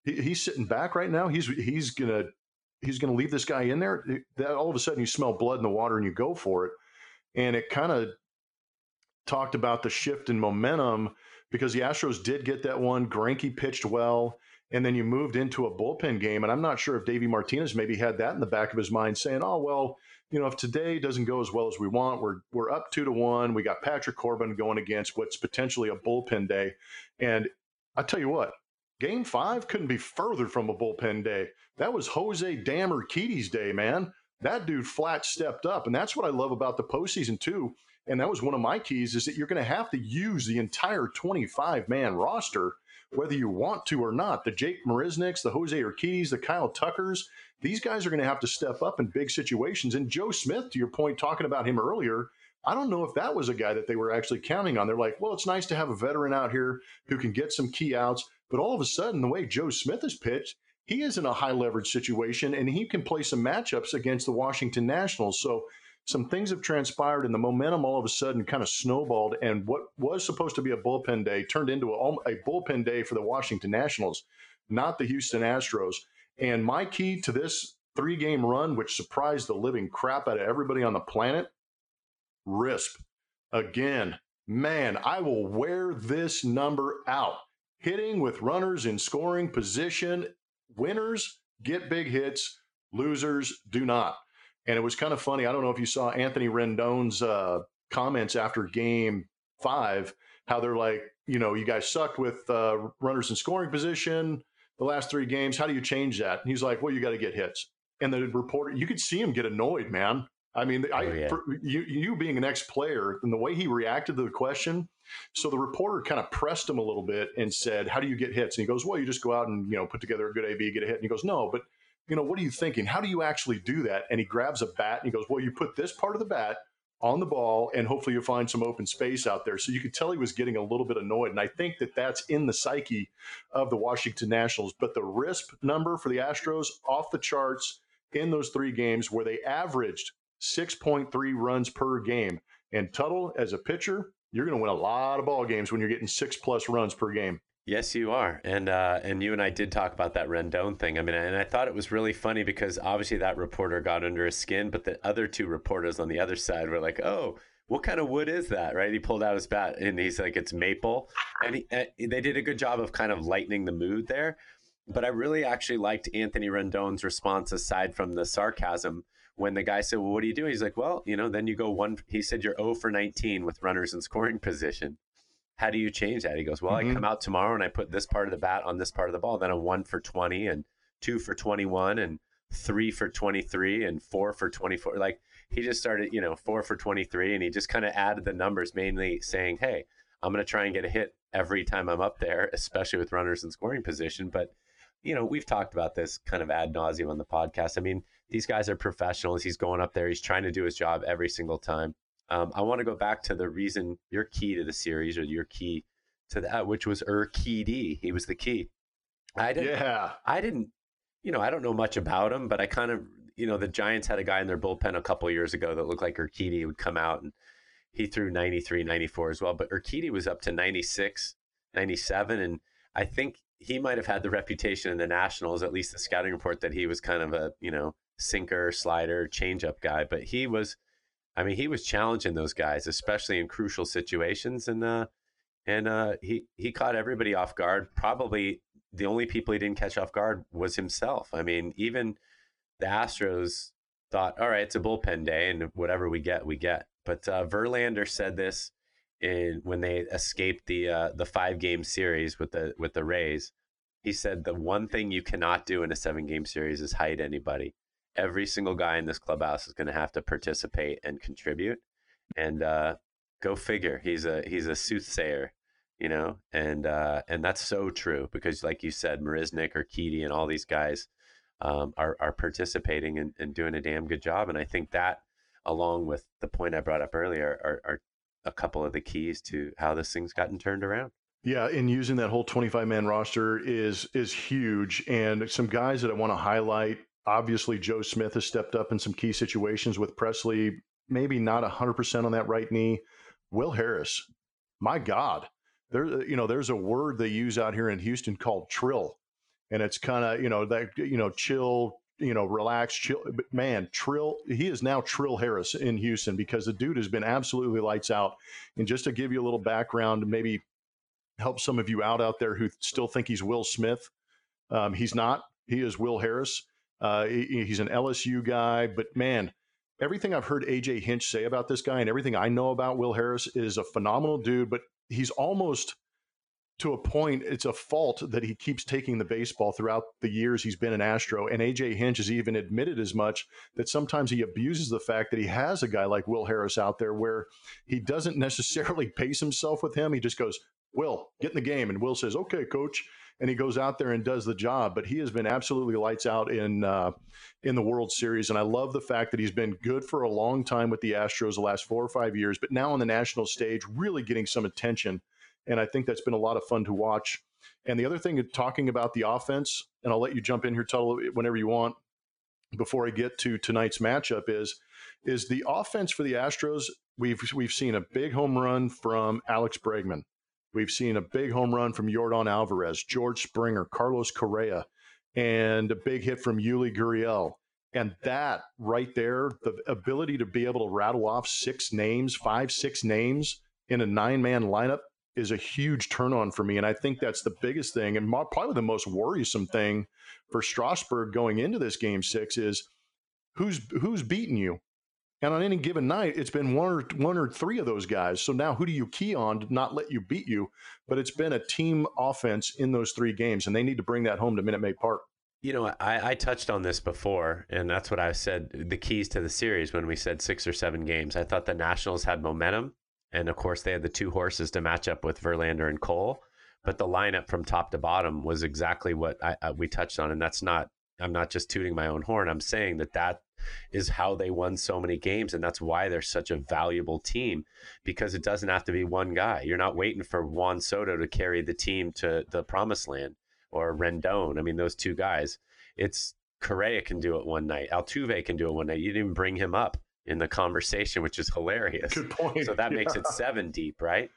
he, he's sitting back right now. He's he's gonna he's gonna leave this guy in there. Eh, that all of a sudden you smell blood in the water and you go for it, and it kind of talked about the shift in momentum because the Astros did get that one. Greinke pitched well, and then you moved into a bullpen game. And I'm not sure if Davey Martinez maybe had that in the back of his mind, saying, "Oh well, you know, if today doesn't go as well as we want, we're we're up two to one. We got Patrick Corbin going against what's potentially a bullpen day." And I tell you what, Game Five couldn't be further from a bullpen day. That was Jose Urquidy's day, man. That dude flat stepped up, and that's what I love about the postseason too and that was one of my keys is that you're going to have to use the entire 25 man roster whether you want to or not the jake marisnicks the jose urquidys the kyle tuckers these guys are going to have to step up in big situations and joe smith to your point talking about him earlier I don't know if that was a guy that they were actually counting on. They're like, well, it's nice to have a veteran out here who can get some key outs. But all of a sudden, the way Joe Smith is pitched, he is in a high leverage situation and he can play some matchups against the Washington Nationals. So some things have transpired and the momentum all of a sudden kind of snowballed. And what was supposed to be a bullpen day turned into a, um, a bullpen day for the Washington Nationals, not the Houston Astros. And my key to this three game run, which surprised the living crap out of everybody on the planet, RISP. Again, man, I will wear this number out. Hitting with runners in scoring position. Winners get big hits, losers do not. And it was kind of funny. I don't know if you saw Anthony Rendon's uh, comments after game five, how they're like, you know, you guys sucked with uh, runners in scoring position the last three games. How do you change that? And he's like, well, you got to get hits. And the reporter, you could see him get annoyed, man. I mean, I, Oh, yeah. for you, you being an ex-player, and the way he reacted to the question, so the reporter kind of pressed him a little bit and said, "How do you get hits?" And he goes, "Well, you just go out and you know put together a good AB, get a hit." And he goes, "No, but you know what are you thinking? How do you actually do that?" And he grabs a bat and he goes, "Well, you put this part of the bat on the ball, and hopefully you find some open space out there." So you could tell he was getting a little bit annoyed, and I think that that's in the psyche of the Washington Nationals. But the RISP number for the Astros off the charts in those three games, where they averaged 6.3 runs per game. And Tuttle, as a pitcher, you're going to win a lot of ball games when you're getting six plus runs per game. Yes, you are, and uh, and you and I did talk about that Rendon thing. I mean, and I thought it was really funny because obviously that reporter got under his skin, but the other two reporters on the other side were like, "Oh, what kind of wood is that?" Right? He pulled out his bat and he's like, "It's maple," and he, uh, they did a good job of kind of lightening the mood there. But I really actually liked Anthony Rendon's response aside from the sarcasm when the guy said, "Well, what do you do?" He's like, "Well, you know, then you go one." He said, "You're 0 for 19 with runners in scoring (laughs) position." how do you change that? He goes, well, Mhm. I come out tomorrow and I put this part of the bat on this part of the ball. Then a one for 20 and two for 21 and three for 23 and four for 24. Like he just started, you know, four for 23 and he just kind of added the numbers, mainly saying, hey, I'm going to try and get a hit every time I'm up there, especially with runners in scoring position. But, you know, we've talked about this kind of ad nauseum on the podcast. I mean, these guys are professionals. He's going up there, he's trying to do his job every single time. Um, I want to go back to the reason your key to the series or your key to that, which was Urquidy. He was the key. I didn't. Yeah. I didn't. You know, I don't know much about him, but I kind of, you know, the Giants had a guy in their bullpen a couple years ago that looked like Urquidy would come out and he threw 93, 94 as well. But Urquidy was up to 96, 97. And I think he might have had the reputation in the Nationals, at least the scouting report, that he was kind of a, you know, sinker, slider, changeup guy. But he was, I mean, he was challenging those guys, especially in crucial situations. And, uh, and uh, he, he caught everybody off guard. Probably the only people he didn't catch off guard was himself. I mean, even the Astros thought, all right, it's a bullpen day, and whatever we get, we get. But uh, Verlander said this in when they escaped the uh, the five game series with the with the Rays. He said the one thing you cannot do in a seven game series is hide anybody. Every single guy in this clubhouse is going to have to participate and contribute. And uh, go figure, he's a he's a soothsayer, you know, and uh, and that's so true because, like you said, Marisnick or Keedy and all these guys um, are are participating and, and doing a damn good job. And I think that, along with the point I brought up earlier, are, are a couple of the keys to how this thing's gotten turned around. Yeah, and using that whole 25 man roster is is huge. And some guys that I want to highlight. Obviously, Joe Smith has stepped up in some key situations with Pressly. Maybe not 100% on that right knee. Will Harris, my God, there you know there's a word they use out here in Houston called trill, and it's kind of you know that you know chill, you know relax, chill. Man, trill. He is now Trill Harris in Houston because the dude has been absolutely lights out. And just to give you a little background, maybe help some of you out out there who still think he's Will Smith. Um, he's not. He is Will Harris. Uh, he- he's an LSU guy, but man, everything I've heard AJ Hinch say about this guy and everything I know about Will Harris is a phenomenal dude, but he's almost to a point, it's a fault that he keeps taking the baseball throughout the years he's been an Astro. And AJ Hinch has even admitted as much that sometimes he abuses the fact that he has a guy like Will Harris out there where he doesn't necessarily pace himself with him. He just goes, Will, get in the game. And Will says, okay, coach. And he goes out there and does the job. But he has been absolutely lights out in uh, in the World Series. And I love the fact that he's been good for a long time with the Astros the last four or five years, but now on the national stage, really getting some attention. And I think that's been a lot of fun to watch. And the other thing, talking about the offense, and I'll let you jump in here, Tuttle, whenever you want, before I get to tonight's matchup, is is the offense for the Astros. We've we've seen a big home run from Alex Bregman. We've seen a big home run from Yordan Alvarez, George Springer, Carlos Correa, and a big hit from Yuli Gurriel. And that right there, the ability to be able to rattle off six names, five, six names in a nine man lineup is a huge turn on for me. And I think that's the biggest thing and probably the most worrisome thing for Strasburg going into this game six is who's who's beating you. And on any given night, it's been one or one or three of those guys. So now, who do you key on to not let you beat you? But it's been a team offense in those three games, and they need to bring that home to Minute Maid Park. You know, I, I touched on this before, and that's what I said the keys to the series when we said six or seven games. I thought the Nationals had momentum. And of course, they had the two horses to match up with Verlander and Cole. But the lineup from top to bottom was exactly what I, I, we touched on. And that's not, I'm not just tooting my own horn. I'm saying that that is how they won so many games. And that's why they're such a valuable team because it doesn't have to be one guy. You're not waiting for Juan Soto to carry the team to the promised land or Rendon. I mean, those two guys. It's Correa can do it one night. Altuve can do it one night. You didn't even bring him up in the conversation, which is hilarious. Good point. So that yeah. makes it seven deep, right?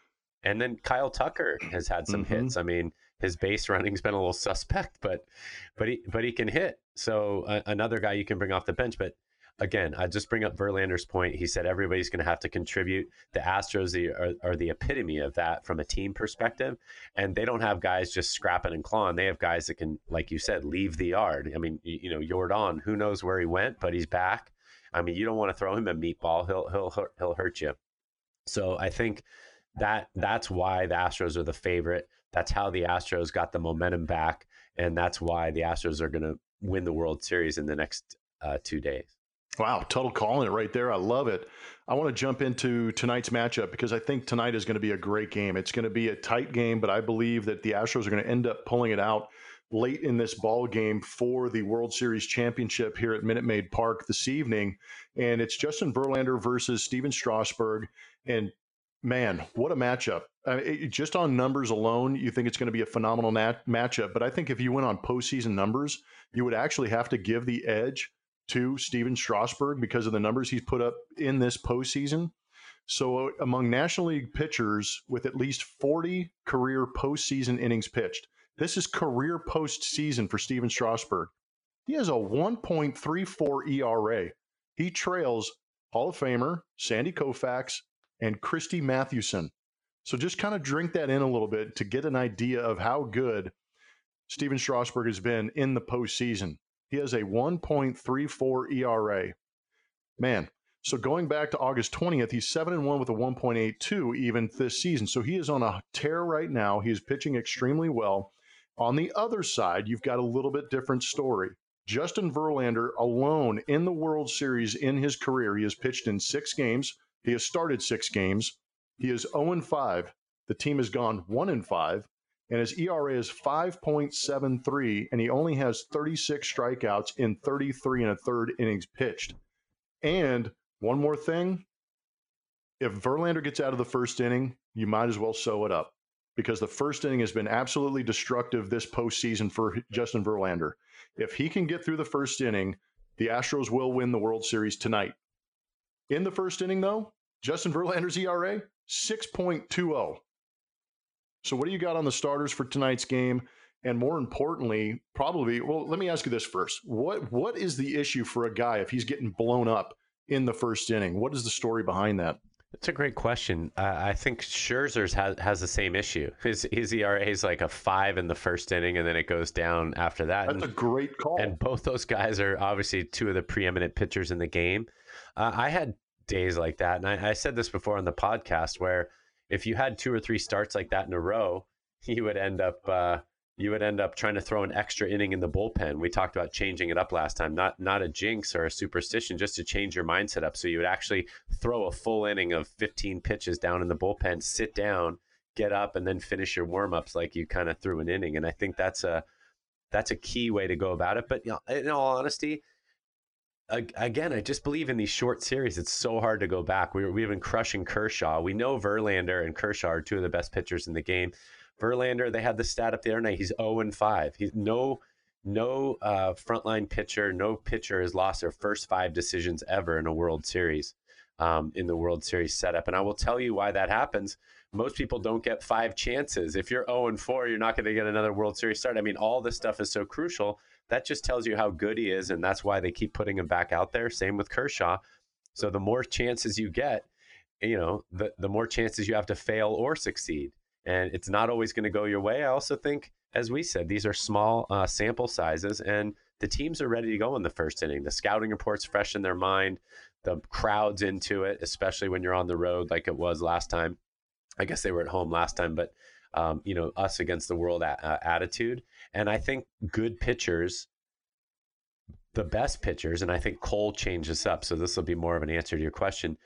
And then Kyle Tucker has had some mm-hmm. hits. I mean, his base running's been a little suspect, but but he but he can hit. So uh, another guy you can bring off the bench, but again, I just bring up Verlander's point. He said everybody's going to have to contribute. The Astros are, are, the epitome of that from a team perspective, and they don't have guys just scrapping and clawing. They have guys that can, like you said, leave the yard. I mean, you, you know, Yordan, who knows where he went, but he's back. I mean, you don't want to throw him a meatball; he'll he'll he'll hurt you. So I think that that's why the Astros are the favorite. That's how the Astros got the momentum back, and that's why the Astros are going to win the World Series in the next uh, two days. Wow, Tuttle calling it right there. I love it. I want to jump into tonight's matchup because I think tonight is going to be a great game. It's going to be a tight game, but I believe that the Astros are going to end up pulling it out late in this ball game for the World Series championship here at Minute Maid Park this evening. And it's Justin Verlander versus Stephen Strasburg. And man, what a matchup. It, just on numbers alone, you think it's going to be a phenomenal nat- matchup. But I think if you went on postseason numbers, you would actually have to give the edge to Stephen Strasburg because of the numbers he's put up in this postseason. So, among National League pitchers with at least 40 career postseason innings pitched, this is career postseason for Stephen Strasburg. He has a 1.34 ERA. He trails Hall of Famer Sandy Koufax and Christy Mathewson. So just kind of drink that in a little bit to get an idea of how good Stephen Strasburg has been in the postseason. He has a 1.34 ERA. Man, so going back to August 20th, he's 7 and 1 with a 1.82 even this season. So he is on a tear right now. He is pitching extremely well. On the other side, you've got a little bit different story. Justin Verlander alone in the World Series in his career, he has pitched in 6 games. He has started 6 games. He is 0 5. The team has gone 1 5 and his ERA is 5.73, and he only has 36 strikeouts in 33 and a third innings pitched. And one more thing if Verlander gets out of the first inning, you might as well sew it up because the first inning has been absolutely destructive this postseason for Justin Verlander. If he can get through the first inning, the Astros will win the World Series tonight. In the first inning, though, Justin Verlander's ERA 6.20. So, what do you got on the starters for tonight's game? And more importantly, probably, well, let me ask you this first. What what is the issue for a guy if he's getting blown up in the first inning? What is the story behind that? That's a great question. Uh, I think Scherzer's has, has the same issue. His, his ERA is like a five in the first inning, and then it goes down after that. That's and, a great call. And both those guys are obviously two of the preeminent pitchers in the game. Uh, I had days like that, and I, I said this before on the podcast where – if you had two or three starts like that in a row, (laughs) you would end up uh, you would end up trying to throw an extra inning in the bullpen. We talked about changing it up last time, not not a jinx or a superstition, just to change your mindset up. So you would actually throw a full inning of 15 pitches down in the bullpen, sit down, get up, and then finish your warm ups like you kind of threw an inning. And I think that's a that's a key way to go about it. But you know, in all honesty, again, I just believe in these short series. It's so hard to go back. We, we've been crushing Kershaw. We know Verlander and Kershaw are two of the best pitchers in the game. Verlander, they had the stat up the other night. He's 0 and 5. He's no no uh, frontline pitcher, no pitcher has lost their first five decisions ever in a World Series, um, in the World Series setup. And I will tell you why that happens. Most people don't get five chances. If you're 0 and 4, you're not going to get another World Series start. I mean, all this stuff is so crucial that just tells you how good he is, and that's why they keep putting him back out there. Same with Kershaw. So the more chances you get, you know, the the more chances you have to fail or succeed, and it's not always going to go your way. I also think, as we said, these are small uh, sample sizes, and the teams are ready to go in the first inning. The scouting reports fresh in their mind. The crowd's into it, especially when you're on the road, like it was last time. I guess they were at home last time, but um, you know, us against the world uh, attitude. And I think good pitchers the best pitchers, and I think Cole changes up. So this will be more of an answer to your question.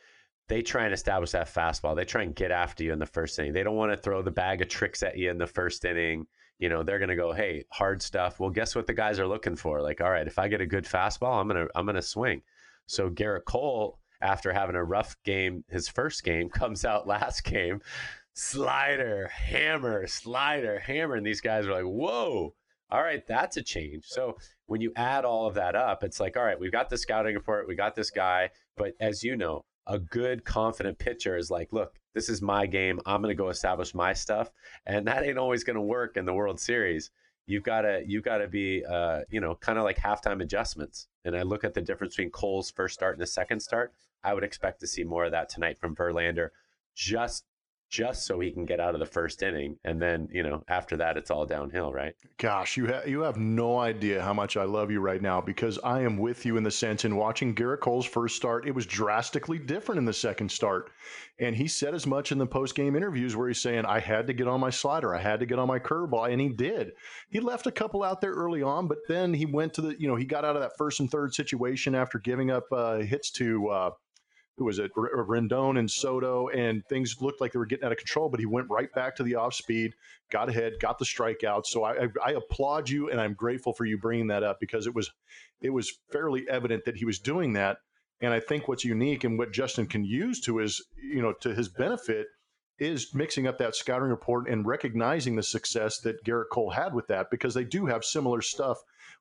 They try and establish that fastball. They try and get after you in the first inning. They don't want to throw the bag of tricks at you in the first inning. You know, they're going to go, "Hey, hard stuff." Well, guess what the guys are looking for? Like, all right, if I get a good fastball, I'm to I'm to swing. So Gerrit Cole, after having a rough game, his first game (laughs) comes out last game, slider, hammer, slider, hammer, and these guys are like, "Whoa." All right, that's a change. So when you add all of that up, it's like, all right, we've got the scouting report, we got this guy, but as you know, a good confident pitcher is like, look, this is my game. I'm going to go establish my stuff, and that ain't always going to work in the World Series. You've got to you've got to be uh, you know kind of like halftime adjustments. And I look at the difference between Cole's first start and the second start. I would expect to see more of that tonight from Verlander, just just so he can get out of the first inning and then you know after that it's all downhill right? Gosh you have you have no idea how much i love you right now because i am with you in the sense in watching gerrit cole's first start it was drastically different in the second start. And he said as much in the post-game interviews where he's saying i had to get on my slider i had to get on my curveball and he did. He left a couple out there early on but then he went to the you know he got out of that first and third situation after giving up uh, hits to uh, who was it, Rendon and Soto, and things looked like they were getting out of control. But he went right back to the off speed, got ahead, got the strikeout. So I, I, I applaud you, and I'm grateful for you bringing that up because it was it was fairly evident that he was doing that. And I think what's unique and what Justin can use to his you know to his benefit is mixing up that scouting report and recognizing the success that Gerrit Cole had with that because they do have similar stuff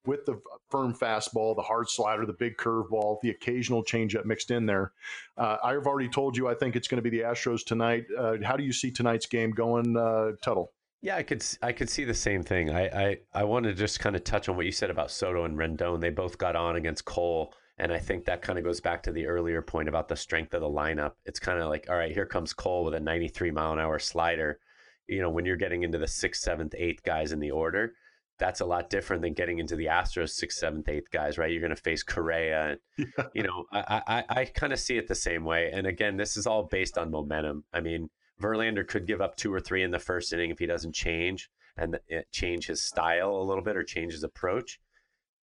with the firm fastball, the hard slider, the big curveball, the occasional changeup mixed in there. Uh, I've already told you I think it's going to be the Astros tonight. Uh, how do you see tonight's game going, uh, Tuttle? Yeah, I could I could see the same thing. I I, I want to just kind of touch on what you said about Soto and Rendon. They both got on against Cole. And I think that kind of goes back to the earlier point about the strength of the lineup. It's kind of like, all right, here comes Cole with a 93 mile an hour slider. You know, when you're getting into the sixth, seventh, eighth guys in the order, that's a lot different than getting into the Astros sixth, seventh, eighth guys, right? You're going to face Correa. And, (laughs) yeah. You know, I, I, I kind of see it the same way. And again, this is all based on momentum. I mean, Verlander could give up two or three in the first inning if he doesn't change and change his style a little bit or change his approach.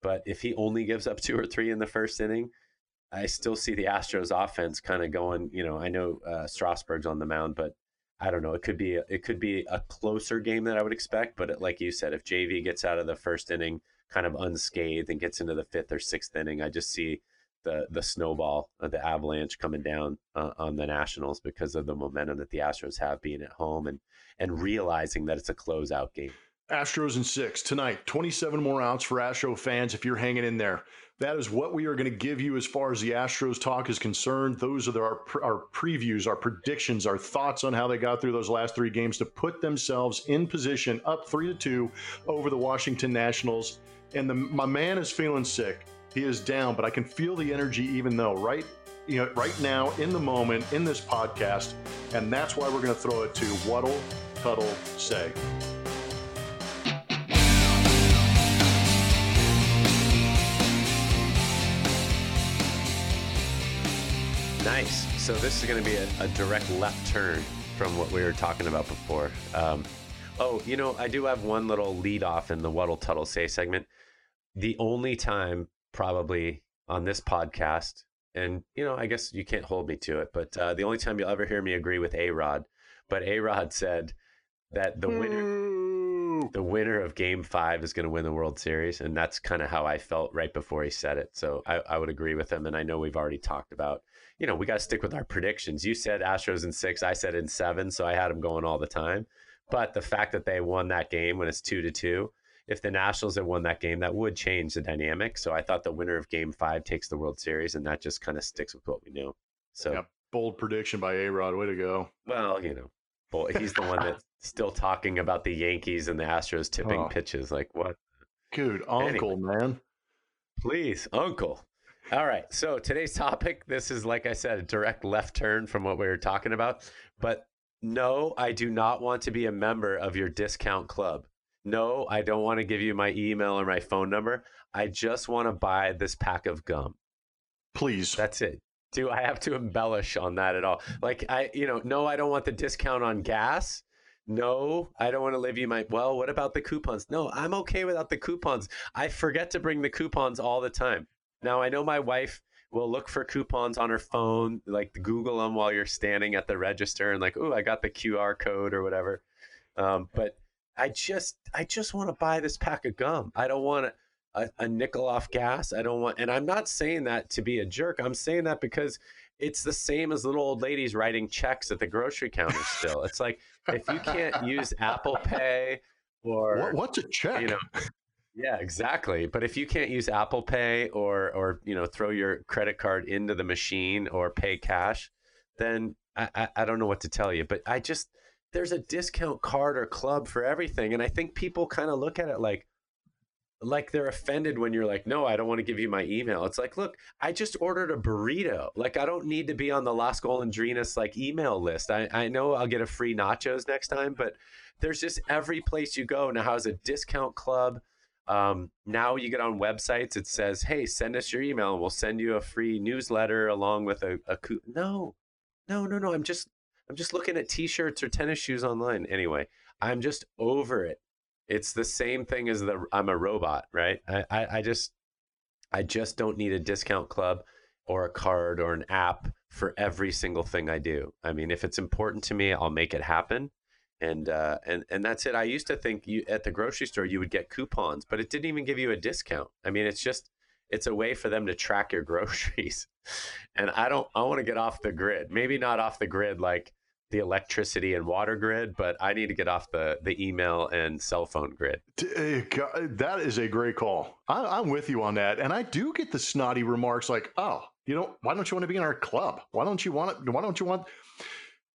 But if he only gives up two or three in the first inning, I still see the Astros offense kind of going. You know, I know uh, Strasburg's on the mound, but I don't know. It could be a, it could be a closer game than I would expect. But like you said, if JV gets out of the first inning kind of unscathed and gets into the fifth or sixth inning, I just see the the snowball the avalanche coming down uh, on the Nationals because of the momentum that the Astros have being at home and and realizing that it's a closeout game. Astros in six tonight. 27 more outs for Astro fans if you're hanging in there. That is what we are going to give you as far as the Astros talk is concerned. Those are the, our, our previews, our predictions, our thoughts on how they got through those last three games to put themselves in position up three to two over the Washington Nationals. And the, my man is feeling sick. He is down, but I can feel the energy even though, right? You know, right now in the moment in this podcast, and that's why we're going to throw it to What'll Tuttle Say. Nice. So this is going to be a, a, direct left turn from what we were talking about before. Um, oh, you know, I do have one little lead off in the What'll Tuttle Say segment. The only time probably on this podcast, and you know, I guess you can't hold me to it, but uh, the only time you'll ever hear me agree with A Rod, but A Rod said that the winner, the winner of Game Five is going to win the World Series, and that's kind of how I felt right before he said it. So I, I would agree with him, and I know we've already talked about you know, we got to stick with our predictions. You said Astros in six, I said in seven, so I had them going all the time. But the fact that they won that game when it's two to two, if the Nationals had won that game, that would change the dynamic. So I thought the winner of Game Five takes the World Series, and that just kind of sticks with what we knew. So yep. bold prediction by A Rod. Way to go. Well, you know, boy, he's the one that's (laughs) still talking about the Yankees and the Astros tipping oh. pitches. Like what? Dude, uncle, anyway, man. Please, uncle. All right. So today's topic, this is, like I said, a direct left turn from what we were talking about. But no, I do not want to be a member of your discount club. No, I don't want to give you my email or my phone number. I just want to buy this pack of gum. Please. That's it. Do I have to embellish on that at all? Like, I, you know, no, I don't want the discount on gas. No, I don't want to leave you my. Well, what about the coupons? No, I'm okay without the coupons. I forget to bring the coupons all the time. Now I know my wife will look for coupons on her phone, like Google them while you're standing at the register, and like, oh, I got the QR code or whatever. Um, but I just, I just want to buy this pack of gum. I don't want a, a nickel off gas. I don't want, and I'm not saying that to be a jerk. I'm saying that because it's the same as little old ladies writing checks at the grocery counter. Still, it's like if you can't use (laughs) Apple Pay or what, what's a check? You know, (laughs) yeah, exactly. But if you can't use Apple Pay or or you know throw your credit card into the machine or pay cash, then I, I, I don't know what to tell you. But I just there's a discount card or club for everything, and I think people kind of look at it like like they're offended when you're like, no, I don't want to give you my email. It's like, look, I just ordered a burrito. Like, I don't need to be on the Las Golondrinas like email list. I, I know I'll get a free nachos next time, but there's just every place you go now has a discount club um, now you get on websites, it says, hey, send us your email and we'll send you a free newsletter along with a, a co-. no, no, no, no. I'm just, I'm just looking at t-shirts or tennis shoes online. Anyway, I'm just over it. It's the same thing as the, I'm a robot, right? I, I, I just, I just don't need a discount club or a card or an app for every single thing I do. I mean, if it's important to me, I'll make it happen and uh, and and that's it. I used to think you at the grocery store you would get coupons, but it didn't even give you a discount. I mean, it's just it's a way for them to track your (laughs) groceries, and I don't. I want to get off the grid. Maybe not off the grid like the electricity and water grid, but I need to get off the the email and cell phone grid. Eh, that is a great call. I, I'm with you on that, and I do get the snotty remarks like, "Oh, you know, why don't you want to be in our club? Why don't you want it? Why don't you want?"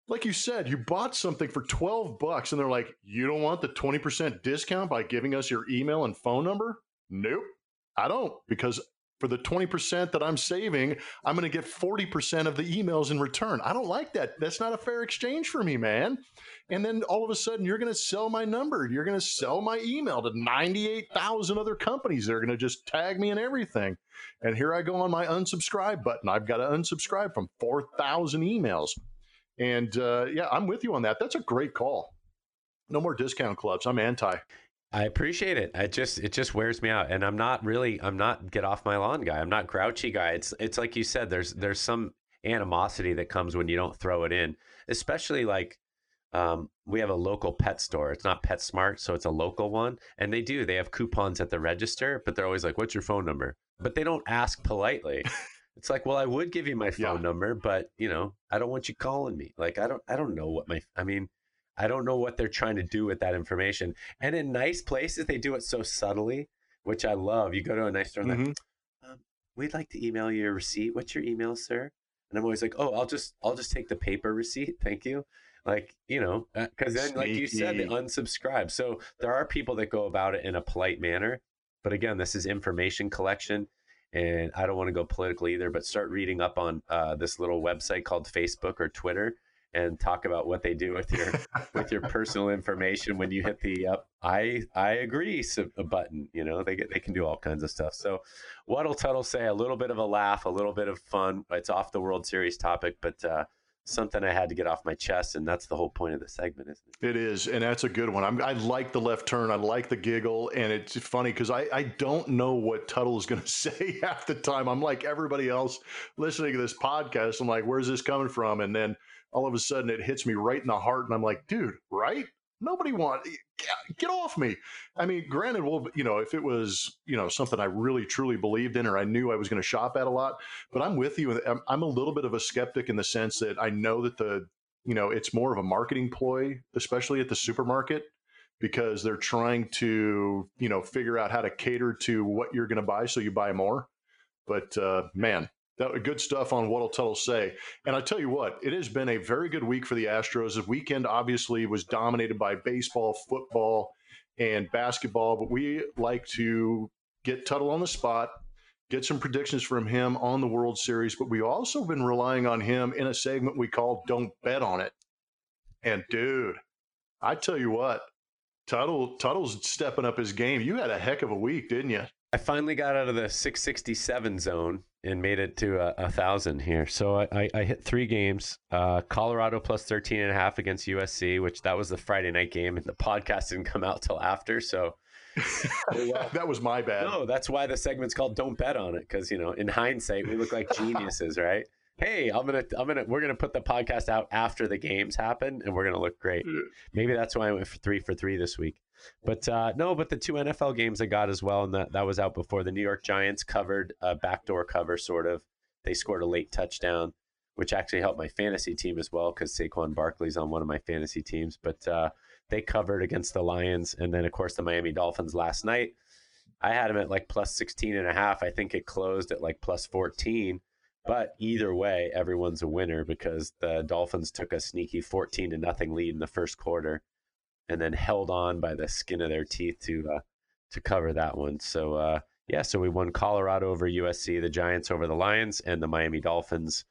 Like you said, you bought something for 12 bucks and they're like, you don't want the 20% discount by giving us your email and phone number? Nope, I don't because for the 20% that I'm saving, I'm going to get 40% of the emails in return. I don't like that. That's not a fair exchange for me, man. And then all of a sudden, you're going to sell my number. You're going to sell my email to 98,000 other companies. They're going to just tag me and everything. And here I go on my unsubscribe button. I've got to unsubscribe from 4,000 emails. And uh, yeah, I'm with you on that. That's a great call. No more discount clubs. I'm anti. I appreciate it. I just it just wears me out, and I'm not really I'm not get off my lawn guy. I'm not grouchy guy. It's it's like you said. There's there's some animosity that comes when you don't throw it in, especially like um, we have a local pet store. It's not PetSmart, so it's a local one, and they do. They have coupons at the register, but they're always like, "What's your phone number?" But they don't ask politely. (laughs) It's like, well, I would give you my phone yeah. number, but you know, I don't want you calling me. Like, I don't, I don't know what my, I mean, I don't know what they're trying to do with that information. And in nice places, they do it so subtly, which I love. You go to a nice store, mm-hmm. like, um, we'd like to email you a receipt. What's your email, sir? And I'm always like, oh, I'll just, I'll just take the paper receipt. (laughs) Thank you. Like, you know, because uh, then, like you said, they unsubscribe. So there are people that go about it in a polite manner. But again, this is information collection and I don't want to go political either, but start reading up on uh, this little website called Facebook or Twitter and talk about what they do with your with your personal information when you hit the uh, I I agree button. You know they get they can do all kinds of stuff. So what'll Tuttle say? A little bit of a laugh, a little bit of fun. It's off the World Series topic, but uh, something I had to get off my chest, and that's the whole point of the segment, isn't it? It is, and that's a good one. I'm, i like the left turn. I like the giggle, and it's funny because I, I don't know what Tuttle is going (laughs) to say half the time. I'm like everybody else listening to this podcast. I'm like, where's this coming from? And then all of a sudden, it hits me right in the heart, and I'm like, dude, right? Nobody want get off me. I mean, granted, well, you know, if it was you know something I really truly believed in or I knew I was going to shop at a lot, but I'm with you. I'm, I'm a little bit of a skeptic in the sense that I know that the you know it's more of a marketing ploy, especially at the supermarket because they're trying to you know figure out how to cater to what you're going to buy so you buy more. But uh, man, that good stuff on what'll Tuttle say. And I tell you what, it has been a very good week for the Astros. The weekend obviously was dominated by baseball, football, and basketball, but we like to get Tuttle on the spot, get some predictions from him on the World Series, but we've also been relying on him in a segment we call Don't Bet on It. And dude, I tell you what, Tuttle Tuttle's stepping up his game. You had a heck of a week, didn't you? I finally got out of the 667 zone and made it to a, a thousand here. So I, I, I, hit three games. Uh, Colorado plus 13 and a half against USC, which that was the Friday night game, and the podcast didn't come out till after. So (laughs) that was my bad. No, that's why the segment's called "Don't Bet on It" because you know, in hindsight, we look like (laughs) geniuses, right? Hey, I'm gonna, I'm gonna, we're gonna put the podcast out after the games happen, and we're gonna look great. Maybe that's why I went for three for three this week. But uh, no, but the two NFL games I got as well, and that that was out before the New York Giants covered a backdoor cover, sort of. They scored a late touchdown, which actually helped my fantasy team as well because Saquon Barkley's on one of my fantasy teams. But uh, they covered against the Lions, and then of course the Miami Dolphins last night. I had them at like plus 16 and a half. I think it closed at like plus 14. But either way, everyone's a winner because the Dolphins took a sneaky 14 to nothing lead in the first quarter and then held on by the skin of their teeth to uh, to cover that one. So uh, yeah, so we won Colorado over USC, the Giants over the Lions, and the Miami Dolphins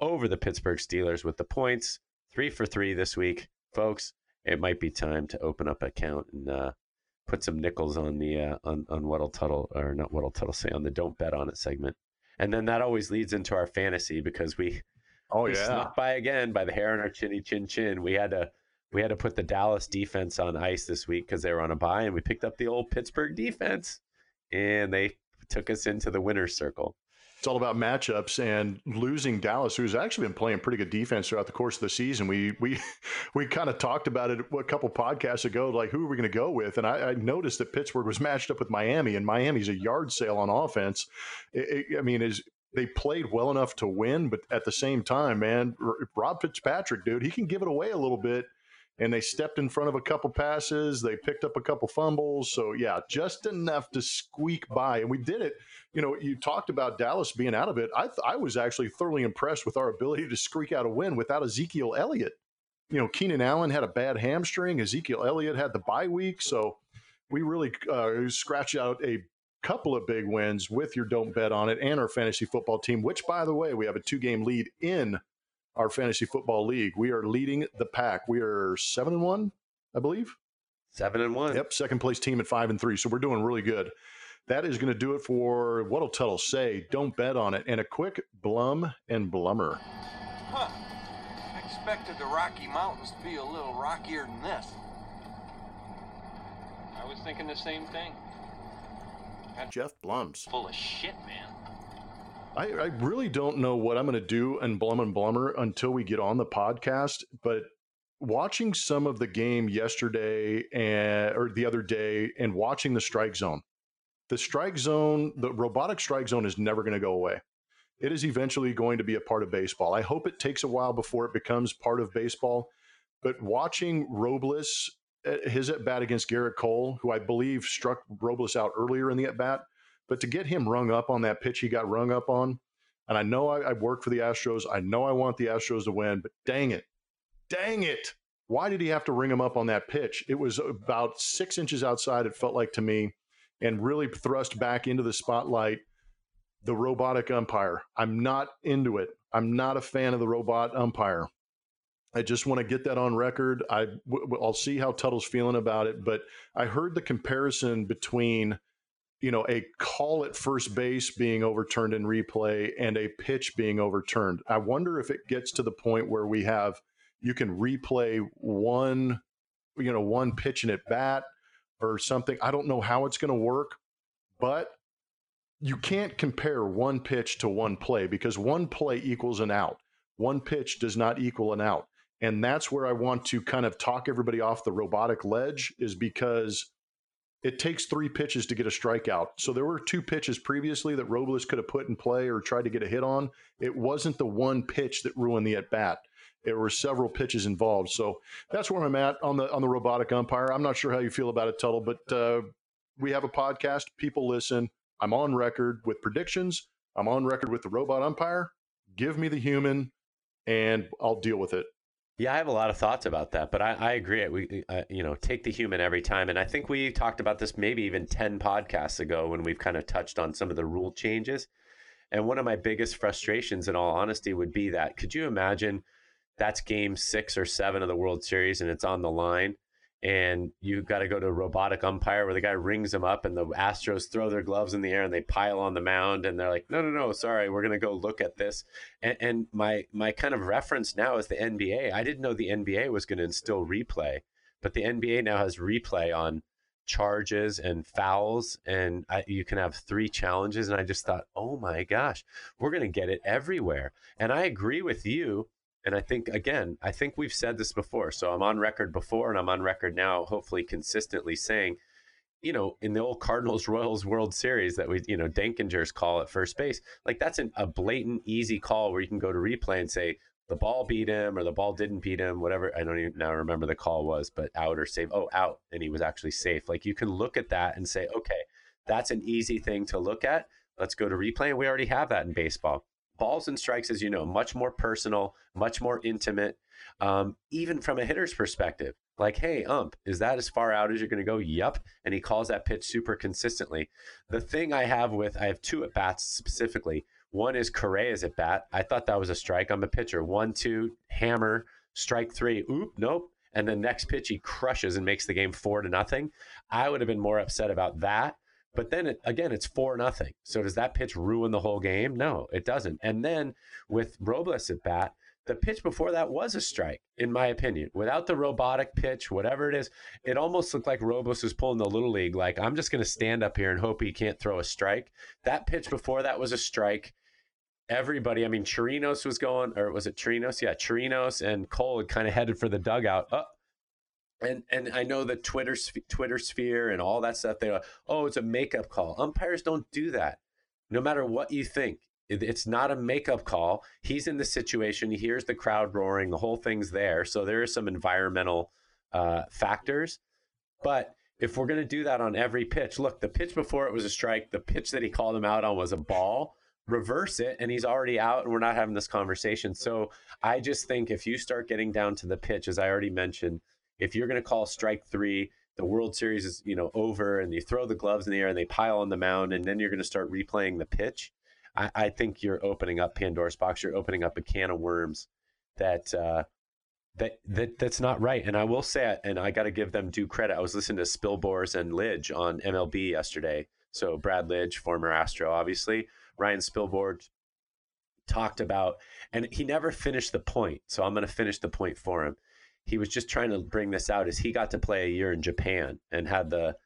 over the Pittsburgh Steelers with the points. Three for three this week, folks. It might be time to open up account and uh, put some nickels on the uh, on on what'll Tuttle or not what'll Tuttle say on the don't bet on it segment, and then that always leads into our fantasy because we oh we yeah snuck by again by the hair on our chinny chin chin. We had to we had to put the Dallas defense on ice this week because they were on a bye, and we picked up the old Pittsburgh defense, and they took us into the winner's circle. It's all about matchups and losing Dallas, who's actually been playing pretty good defense throughout the course of the season. We we (laughs) we kind of talked about it a couple podcasts ago, like who are we going to go with? And I, I, noticed that Pittsburgh was matched up with Miami, and Miami's a yard sale on offense. It, it, I mean, is they played well enough to win, but at the same time, man, Rob Fitzpatrick, dude, he can give it away a little bit and they stepped in front of a couple passes. They picked up a couple fumbles. So, yeah, just enough to squeak by. And we did it. You know, you talked about Dallas being out of it. I, th- I was actually thoroughly impressed with our ability to squeak out a win without Ezekiel Elliott. You know, Keenan Allen had a bad hamstring. Ezekiel Elliott had the bye week. So, we really uh, scratched out a couple of big wins with your don't bet on it and our fantasy football team, which, by the way, we have a two game lead in our fantasy football league. We are leading the pack. We are seven and one, I believe. Seven and one. Yep, second place team at five and three. So we're doing really good. That is going to do it for what'll Tuttle say. Don't bet on it. And a quick blum and blummer. Huh. I expected the Rocky Mountains to be a little rockier than this. I was thinking the same thing. Jeff Blums. Full of shit, man. I, I really don't know what I'm going to do in Blum and Blummer until we get on the podcast. But watching some of the game yesterday and or the other day, and watching the strike zone, the strike zone, the robotic strike zone is never going to go away. It is eventually going to be a part of baseball. I hope it takes a while before it becomes part of baseball. But watching Robles, uh, his at bat against Gerrit Cole, who I believe struck Robles out earlier in the at bat, but to get him rung up on that pitch he got rung up on, and I know I, I work for the Astros. I know I want the Astros to win, but dang it, dang it. Why did he have to ring him up on that pitch? It was about six inches outside, it felt like to me, and really thrust back into the spotlight the robotic umpire. I'm not into it. I'm not a fan of the robot umpire. I just want to get that on record. I, I'll see how Tuttle's feeling about it, but I heard the comparison between you know, a call at first base being overturned in replay and a pitch being overturned. I wonder if it gets to the point where we have you can replay one, you know, one pitch and at bat or something. I don't know how it's going to work, but you can't compare one pitch to one play because one play equals an out. One pitch does not equal an out. And that's where I want to kind of talk everybody off the robotic ledge is because it takes three pitches to get a strikeout. So there were two pitches previously that Robles could have put in play or tried to get a hit on. It wasn't the one pitch that ruined the at bat. There were several pitches involved. So that's where I'm at on the on the robotic umpire. I'm not sure how you feel about it, Tuttle, but uh, we have a podcast. People listen. I'm on record with predictions. I'm on record with the robot umpire. Give me the human, and I'll deal with it. Yeah, I have a lot of thoughts about that, but I, I agree. We, uh, you know, take the human every time, and I think we talked about this maybe even ten podcasts ago when we've kind of touched on some of the rule changes. And one of my biggest frustrations, in all honesty, would be that could you imagine that's game six or seven of the World Series and it's on the line, and you got to go to a robotic umpire where the guy rings them up and the Astros throw their gloves in the air and they pile on the mound and they're like, no, no, no, sorry, we're going to go look at this. And, and, my my kind of reference now is the NBA. I didn't know the NBA was going to instill replay, but the NBA now has replay on charges and fouls, and I, you can have three challenges. And I just thought, oh my gosh, we're going to get it everywhere. And I agree with you. And I think, again, I think we've said this before. So I'm on record before and I'm on record now, hopefully consistently saying, you know, in the old Cardinals (laughs) Royals World Series that we, you know, Denkinger's call at first base, like that's an, a blatant, easy call where you can go to replay and say, the ball beat him or the ball didn't beat him, whatever. I don't even now remember the call was, but out or safe. Oh, out. And he was actually safe. Like you can look at that and say, okay, that's an easy thing to look at. Let's go to replay. And we already have that in baseball. Balls and strikes, as you know, much more personal, much more intimate, um, even from a hitter's perspective. Like, hey, ump, is that as far out as you're going to go? Yup. And he calls that pitch super consistently. The thing I have with, I have two at bats specifically. One is Correa's at bat. I thought that was a strike on the pitcher. One, two, hammer, strike three. Oop, nope. And the next pitch he crushes and makes the game four to nothing. I would have been more upset about that. But then it, again, it's four nothing. So does that pitch ruin the whole game? No, it doesn't. And then with Robles at bat, the pitch before that was a strike, in my opinion. Without the robotic pitch, whatever it is, it almost looked like Robles was pulling the little league. Like I'm just going to stand up here and hope he can't throw a strike. That pitch before that was a strike everybody. I mean, Chirinos was going, or was it Chirinos? Yeah, Chirinos and Cole had kind of headed for the dugout. Oh, and and I know the Twitter Twitter sphere and all that stuff. They go, oh, it's a makeup call. Umpires don't do that. No matter what you think, it's not a makeup call. He's in the situation. He hears the crowd roaring. The whole thing's there. So there are some environmental uh, factors, but if we're going to do that on every pitch, look, the pitch before it was a strike. The pitch that he called him out on was a ball reverse it and he's already out and we're not having this conversation. So I just think if you start getting down to the pitch, as I already mentioned, if you're going to call strike three, the World Series is you know over and you throw the gloves in the air and they pile on the mound and then you're going to start replaying the pitch. I, I, think you're opening up Pandora's box. You're opening up a can of worms that uh, that that that's not right. And I will say, it and I got to give them due credit. I was listening to Spilborghs and Lidge on MLB yesterday. So Brad Lidge, former Astro, obviously Ryan Spilborghs talked about, and he never finished the point. So I'm going to finish the point for him. He was just trying to bring this out is he got to play a year in Japan and had the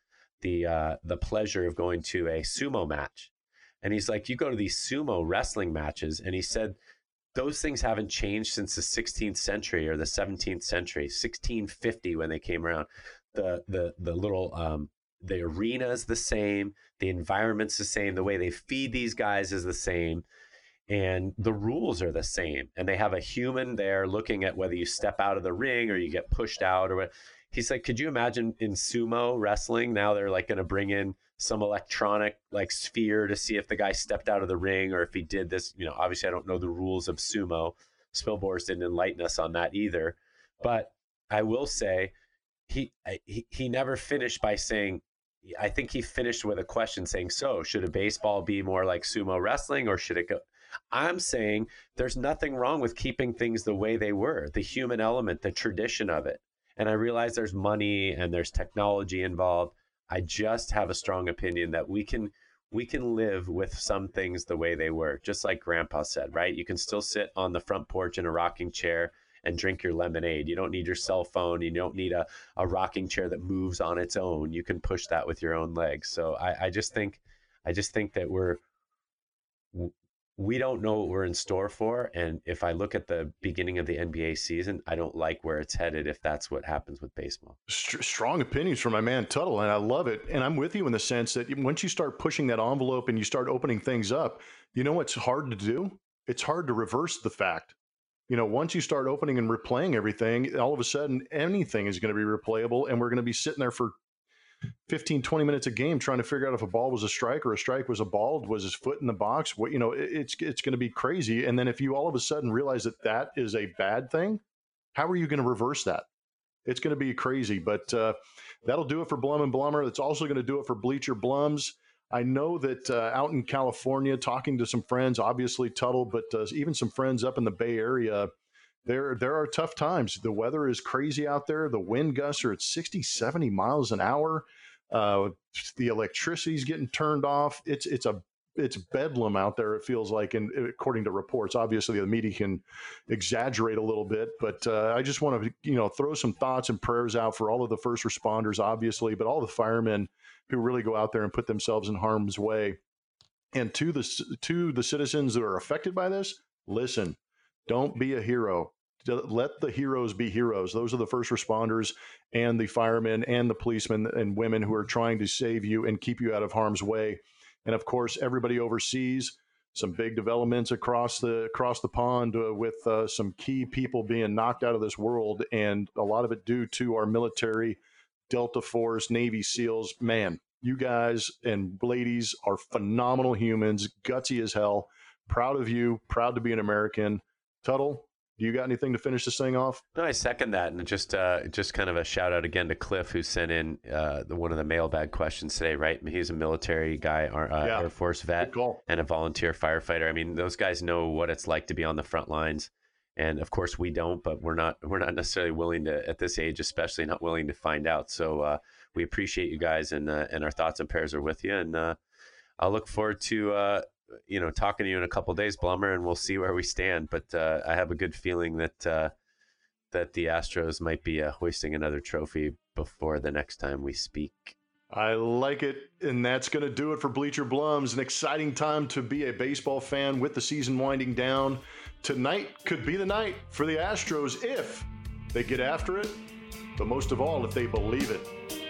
the uh, the pleasure of going to a sumo match. And he's like, you go to these sumo wrestling matches, and he said those things haven't changed since the 16th century or the 17th century, 1650 when they came around. The the the little um, the arena is the same, the environment's the same, the way they feed these guys is the same, and the rules are the same. And they have a human there looking at whether you step out of the ring or you get pushed out or what. He's like, could you imagine in sumo wrestling now they're like going to bring in some electronic like sphere to see if the guy stepped out of the ring or if he did this. You know, obviously I don't know the rules of sumo. Spilborghs didn't enlighten us on that either, but I will say he he he never finished by saying I think he finished with a question saying, "So, should a baseball be more like sumo wrestling or should it go?" I'm saying there's nothing wrong with keeping things the way they were, the human element, the tradition of it. And I realize there's money and there's technology involved. I just have a strong opinion that we can we can live with some things the way they were, just like grandpa said, right? You can still sit on the front porch in a rocking chair and drink your lemonade. You don't need your cell phone. You don't need a, a rocking chair that moves on its own. You can push that with your own legs. So I, I just think, I just think that we're, we don't know what we're in store for. And if I look at the beginning of the NBA season, I don't like where it's headed if that's what happens with baseball. Strong opinions from my man Tuttle, and I love it. And I'm with you in the sense that once you start pushing that envelope and you start opening things up, you know what's hard to do? It's hard to reverse the fact you know, once you start opening and replaying everything, all of a sudden anything is going to be replayable. And we're going to be sitting there for 15, 20 minutes a game trying to figure out if a ball was a strike or a strike was a ball, was his foot in the box. What, you know, it, it's, it's going to be crazy. And then if you all of a sudden realize that that is a bad thing, how are you going to reverse that? It's going to be crazy, but uh, that'll do it for Blum and Blummer. It's also going to do it for Bleacher Blums. I know that uh, out in California, talking to some friends, obviously Tuttle, but uh, even some friends up in the Bay Area, there there are tough times. The weather is crazy out there. The wind gusts are at 60, 70 miles an hour. Uh, the electricity's getting turned off. It's it's a it's bedlam out there. It feels like, and according to reports, obviously the media can exaggerate a little bit, but uh, I just want to you know throw some thoughts and prayers out for all of the first responders, obviously, but all the firemen who really go out there and put themselves in harm's way. And to the to the citizens that are affected by this, listen, don't be a hero. Let the heroes be heroes. Those are the first responders and the firemen and the policemen and women who are trying to save you and keep you out of harm's way. And of course, everybody oversees some big developments across the across the pond uh, with uh, some key people being knocked out of this world, and a lot of it due to our military, Delta Force, Navy SEALs. Man, you guys and ladies are phenomenal humans, gutsy as hell. Proud of you. Proud to be an American. Tuttle, do you got anything to finish this thing off? No, I second that, and just uh, just kind of a shout out again to Cliff who sent in uh, the, one of the mailbag questions today. Right, he's a military guy, uh, yeah. Air Force vet, and a volunteer firefighter. I mean, those guys know what it's like to be on the front lines, and of course we don't, but we're not we're not necessarily willing to at this age, especially not willing to find out. So uh, we appreciate you guys, and uh, and our thoughts and prayers are with you, and uh, I'll look forward to you know, talking to you in a couple days, Blummer, and we'll see where we stand. But uh, I have a good feeling that uh, that the Astros might be uh, hoisting another trophy before the next time we speak. I like it, and that's going to do it for Bleacher Blums. An exciting time to be a baseball fan with the season winding down. Tonight could be the night for the Astros if they get after it, but most of all, if they believe it.